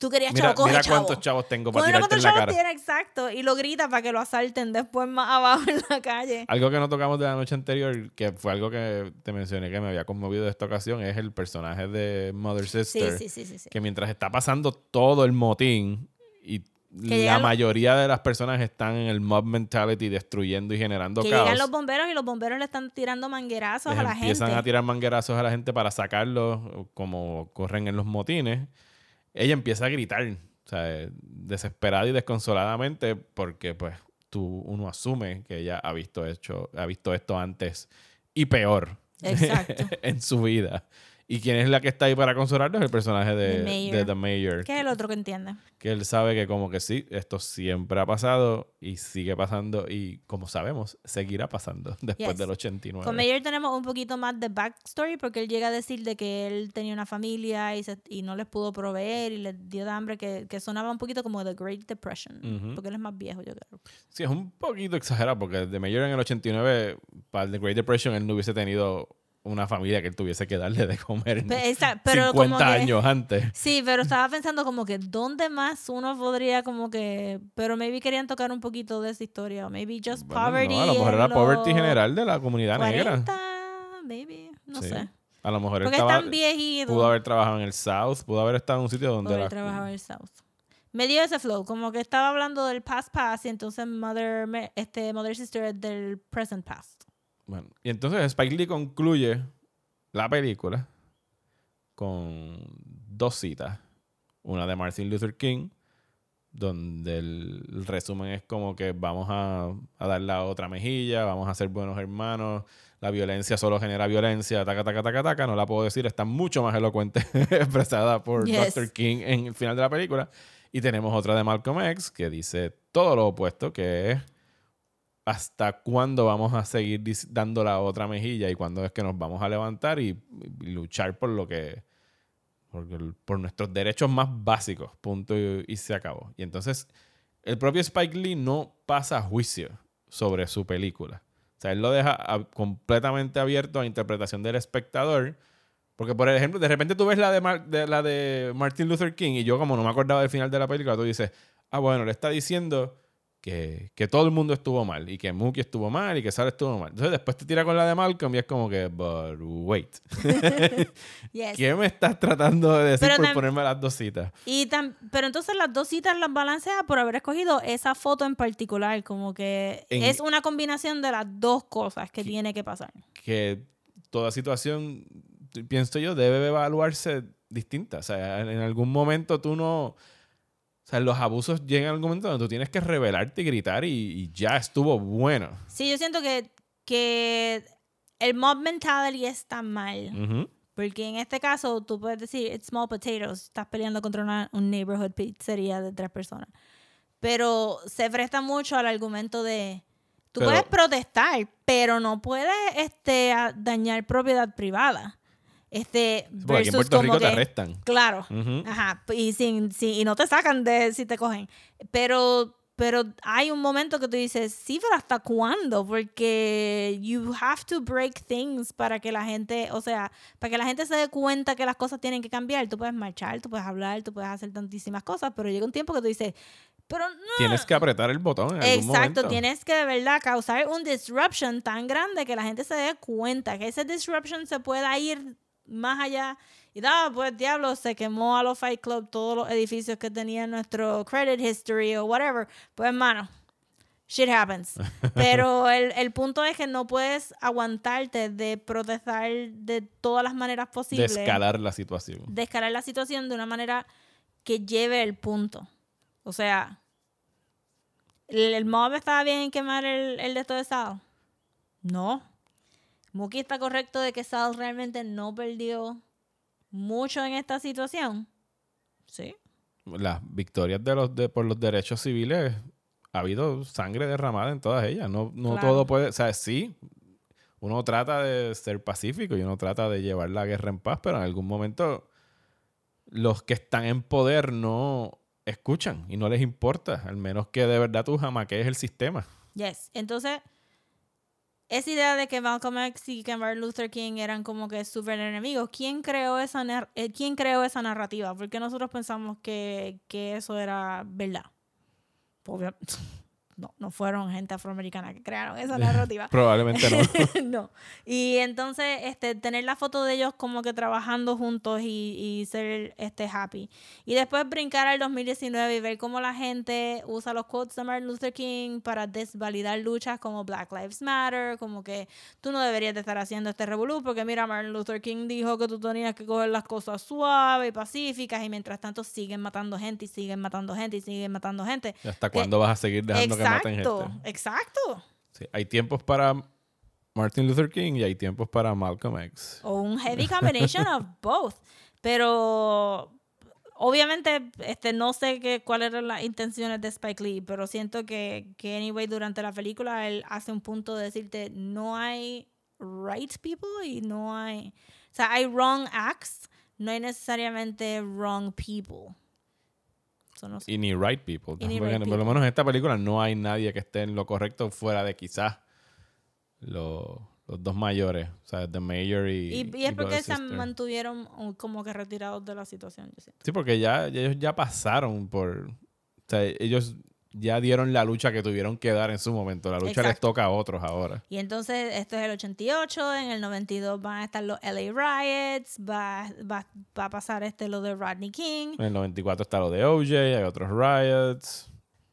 Tú querías Mira, chavo, coge mira chavo. cuántos chavos tengo para tirarte en la cara. tiene, exacto. Y lo grita para que lo asalten después más abajo en la calle. Algo que no tocamos de la noche anterior, que fue algo que te mencioné que me había conmovido de esta ocasión, es el personaje de Mother Sister. sí, sí, sí, sí. Que mientras está pasando todo el motín y la los- mayoría de las personas están en el mob mentality destruyendo y generando Que caos. llegan los bomberos y los bomberos le están tirando manguerazos les a la empiezan gente. a tirar manguerazos a la gente para sacarlos, como corren en los motines. Ella empieza a gritar, o sea, desesperada y desconsoladamente, porque pues tú, uno asume que ella ha visto, hecho, ha visto esto antes y peor Exacto. en su vida. ¿Y quién es la que está ahí para consolarlo? Es el personaje de, The Mayor. de The Mayor. ¿Qué es el otro que entiende? Que él sabe que como que sí, esto siempre ha pasado y sigue pasando y como sabemos, seguirá pasando después Yes. del 89. Con Mayer tenemos un poquito más de backstory porque él llega a decir de que él tenía una familia y, se- y no les pudo proveer y les dio de hambre, que, que sonaba un poquito como The Great Depression, Ujú. porque él es más viejo, yo creo. Sí, es un poquito exagerado porque The Mayor en el 89, para The Great Depression, él no hubiese tenido una familia que él tuviese que darle de comer esa- pero como 50 que- años antes. Sí, pero estaba pensando como que dónde más uno podría como que, pero maybe querían tocar un poquito de esa historia, maybe just Bueno, poverty. no, a lo mejor era poverty general de la comunidad 40, negra. maybe, no Sí. sé. A lo mejor Porque estaba, están viejitos. pudo haber trabajado en el South, pudo haber estado en un sitio donde Pobre la- trabajaba en el South. Me dio ese flow, como que estaba hablando del past past y entonces Mother, este, Mother Sister es del present past. Bueno, y entonces Spike Lee concluye la película con dos citas. Una de Martin Luther King, donde el, resumen es como que vamos a, a dar la otra mejilla, vamos a ser buenos hermanos, la violencia solo genera violencia, taca, taca, taca, taca, no la puedo decir, está mucho más elocuente expresada por Yes. Dr. King en el final de la película. Y tenemos otra de Malcolm X que dice todo lo opuesto, que es hasta cuándo vamos a seguir dando la otra mejilla y cuándo es que nos vamos a levantar y, luchar por lo que por, nuestros derechos más básicos punto y, se acabó. Y entonces el propio Spike Lee no pasa juicio sobre su película. O sea él lo deja completamente abierto a interpretación del espectador porque por ejemplo de repente tú ves la de, de- la de Martin Luther King y yo como no me acordaba del final de la película tú dices ah bueno le está diciendo que, que todo el mundo estuvo mal y que Mookie estuvo mal y que Sara estuvo mal. Entonces después te tira con la de Malcolm y es como que, but wait. Yes. ¿Qué me estás tratando de decir Pero por ponerme las dos citas? Y pero entonces las dos citas las balancea por haber escogido esa foto en particular, como que En- es una combinación de las dos cosas que tiene que pasar. Que toda situación, pienso yo, debe evaluarse distinta. O sea, en algún momento tú no... O sea, los abusos llegan a algún momento donde tú tienes que rebelarte y gritar y, y ya estuvo bueno. Sí, yo siento que, que el mob mentality está mal. Ujú. Porque en este caso tú puedes decir, it's small potatoes, estás peleando contra una, un neighborhood pizzería de tres personas. Pero se presta mucho al argumento de, tú Pero- puedes protestar, pero no puedes este, dañar propiedad privada. Este, Porque aquí en Puerto Rico te arrestan. Claro. Ujú. Ajá. Y, sin, sin- y no te sacan de si te cogen. Pero, pero hay un momento que tú dices, sí, pero ¿hasta cuándo? Porque you have to break things para que la gente, o sea, para que la gente se dé cuenta que las cosas tienen que cambiar. Tú puedes marchar, tú puedes hablar, tú puedes hacer tantísimas cosas, pero llega un tiempo que tú dices, pero no. Tienes que apretar el botón en algún Exacto, momento. tienes que de verdad causar un disruption tan grande que la gente se dé cuenta que ese disruption se pueda ir más allá. Y nada, pues diablo, se quemó a los Fight Club todos los edificios que tenía nuestro credit history o whatever. Pues hermano, shit happens. Pero el, el punto es que no puedes aguantarte de protestar de todas las maneras de posibles. escalar la situación. de escalar la situación de una manera que lleve el punto. O sea, ¿el, el mob estaba bien en quemar el, el de de Sal? No. Mookie está correcto de que Sal realmente no perdió mucho en esta situación. Sí. las victorias de los de, por los derechos civiles ha habido sangre derramada en todas ellas. No, no Claro. todo puede, o sea, sí, uno trata de ser pacífico y uno trata de llevar la guerra en paz, pero en algún momento los que están en poder no escuchan y no les importa, al menos que de verdad tú jamaquees el sistema. Yes. Entonces, esa idea de que Malcolm X y que Martin Luther King eran como que súper enemigos, ¿quién creó esa, eh, ¿quién creó esa narrativa? Porque nosotros pensamos que, que eso era verdad. Obvia- No, no fueron gente afroamericana que crearon esa narrativa. Probablemente no. no. Y entonces, este, tener la foto de ellos como que trabajando juntos y, y ser este happy. Y después brincar al 2019 y ver cómo la gente usa los quotes de Martin Luther King para desvalidar luchas como Black Lives Matter, como que tú no deberías de estar haciendo este revolú, porque mira, Martin Luther King dijo que tú tenías que coger las cosas suaves y pacíficas, y mientras tanto siguen matando gente y siguen matando gente y siguen matando gente. ¿Y ¿Hasta Que- cuándo vas a seguir dejando que maten Exacto, gente? exacto. Sí, hay tiempos para Martin Luther King y hay tiempos para Malcolm X. o un heavy combination of both. Pero obviamente este no sé qué cuáles eran las intenciones de Spike Lee, pero siento que, que anyway durante la película él hace un punto de decirte no hay right people y no hay, o sea, hay wrong acts, no hay necesariamente wrong people. So, no sé. Y ni right people. Ni por lo menos en esta película no hay nadie que esté en lo correcto fuera de quizás los, Los dos mayores, o sea, The Mayor y. Y, y es y porque se mantuvieron como que retirados de la situación. Yo siento. Sí, porque ya, ya ellos ya pasaron por. O sea, ellos ya dieron la lucha que tuvieron que dar en su momento. La lucha les toca a otros ahora. Y entonces esto es el 88, en el 92 van a estar los LA Riots, va, va, va a pasar este lo de Rodney King. En el 94 está lo de OJ, hay otros riots.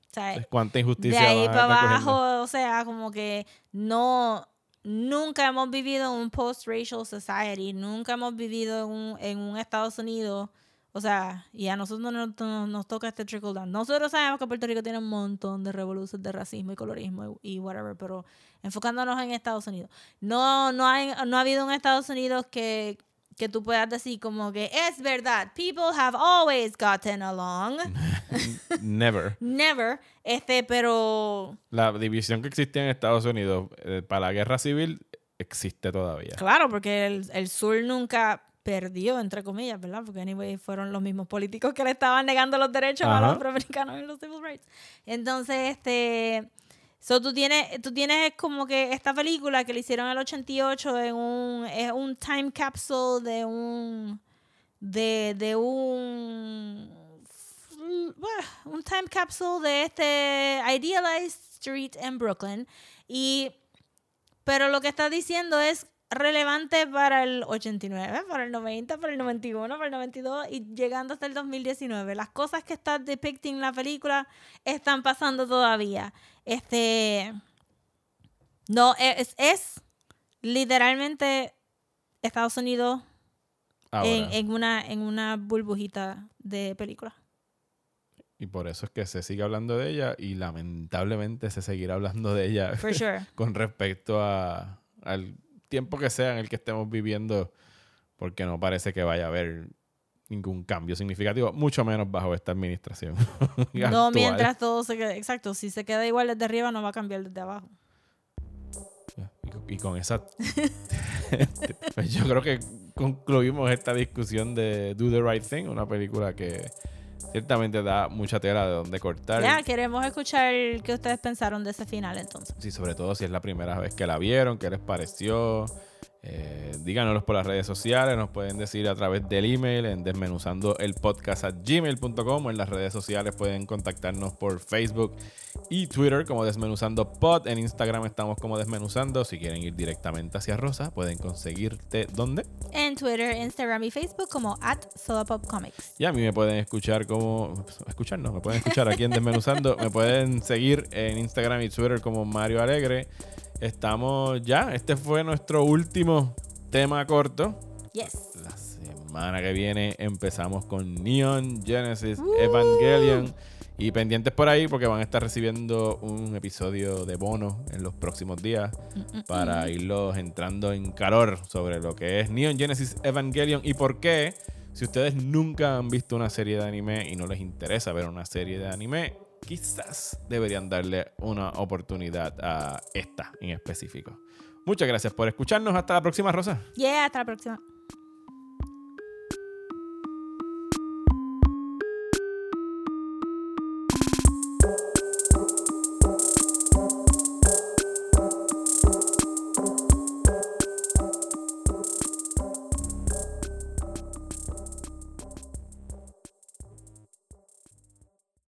O sea, ¿Cuánta injusticia de ahí van para abajo, o sea, como que no, nunca hemos vivido un post-racial society, nunca hemos vivido en un, en un Estados Unidos, o sea, y a nosotros nos, nos, nos toca este trickle down. Nosotros sabemos que Puerto Rico tiene un montón de revoluciones de racismo y colorismo y, y whatever, pero enfocándonos en Estados Unidos. No, no, hay, no ha habido un Estados Unidos que, que tú puedas decir como que es verdad, people have always gotten along. Never. Never, este, pero La división que existía en Estados Unidos eh, para la guerra civil existe todavía. Claro, porque el, el sur nunca perdió, entre comillas, ¿verdad? Porque, anyway, fueron los mismos políticos que le estaban negando los derechos a los afroamericanos en los civil rights. Entonces, este... So, tú tienes, tú tienes como que esta película que le hicieron en el 88 en un, es un time capsule de un... De, de un... Un time capsule de este Idealized Street en Brooklyn. Y pero lo que está diciendo es relevante para el 89, para el 90, para el 91, para el 92 y llegando hasta el 2019. Las cosas que está depicting la película están pasando todavía. Este no es, es literalmente Estados Unidos en, en una en una burbujita de película. Y por eso es que se sigue hablando de ella y lamentablemente se seguirá hablando de ella For sure. con respecto a, al tiempo que sea en el que estemos viviendo, porque no parece que vaya a haber ningún cambio significativo, mucho menos bajo esta administración. No mientras todo se quede, exacto, si se queda igual desde arriba no va a cambiar desde abajo. Y con- Y con esa... pues yo creo que concluimos esta discusión de Do the Right Thing, una película que ciertamente da mucha tela de donde cortar. Ya, queremos escuchar qué ustedes pensaron de ese final entonces. Sí, sobre todo si es la primera vez que la vieron, qué les pareció. Eh, díganoslo por las redes sociales, nos pueden decir a través del email en desmenuzando el podcast a gmail.com o en las redes sociales pueden contactarnos por Facebook y Twitter como desmenuzando pod. En Instagram estamos como desmenuzando. Si quieren ir directamente hacia Rosa, pueden conseguirte ¿dónde? En Twitter, Instagram y Facebook como at Comics. Y a mí me pueden escuchar como. Escuchar, no, me pueden escuchar aquí en Desmenuzando. me pueden seguir en Instagram y Twitter como Mario Alegre. Estamos ya. Este fue nuestro último tema corto. Yes. La semana que viene empezamos con Neon Genesis Evangelion. Y pendientes por ahí porque van a estar recibiendo un episodio de bono en los próximos días para irlos entrando en calor sobre lo que es Neon Genesis Evangelion y por qué, si ustedes nunca han visto una serie de anime y no les interesa ver una serie de anime, quizás deberían darle una oportunidad a esta en específico. Muchas gracias por escucharnos. Hasta la próxima, Rosa. Yeah, hasta la próxima.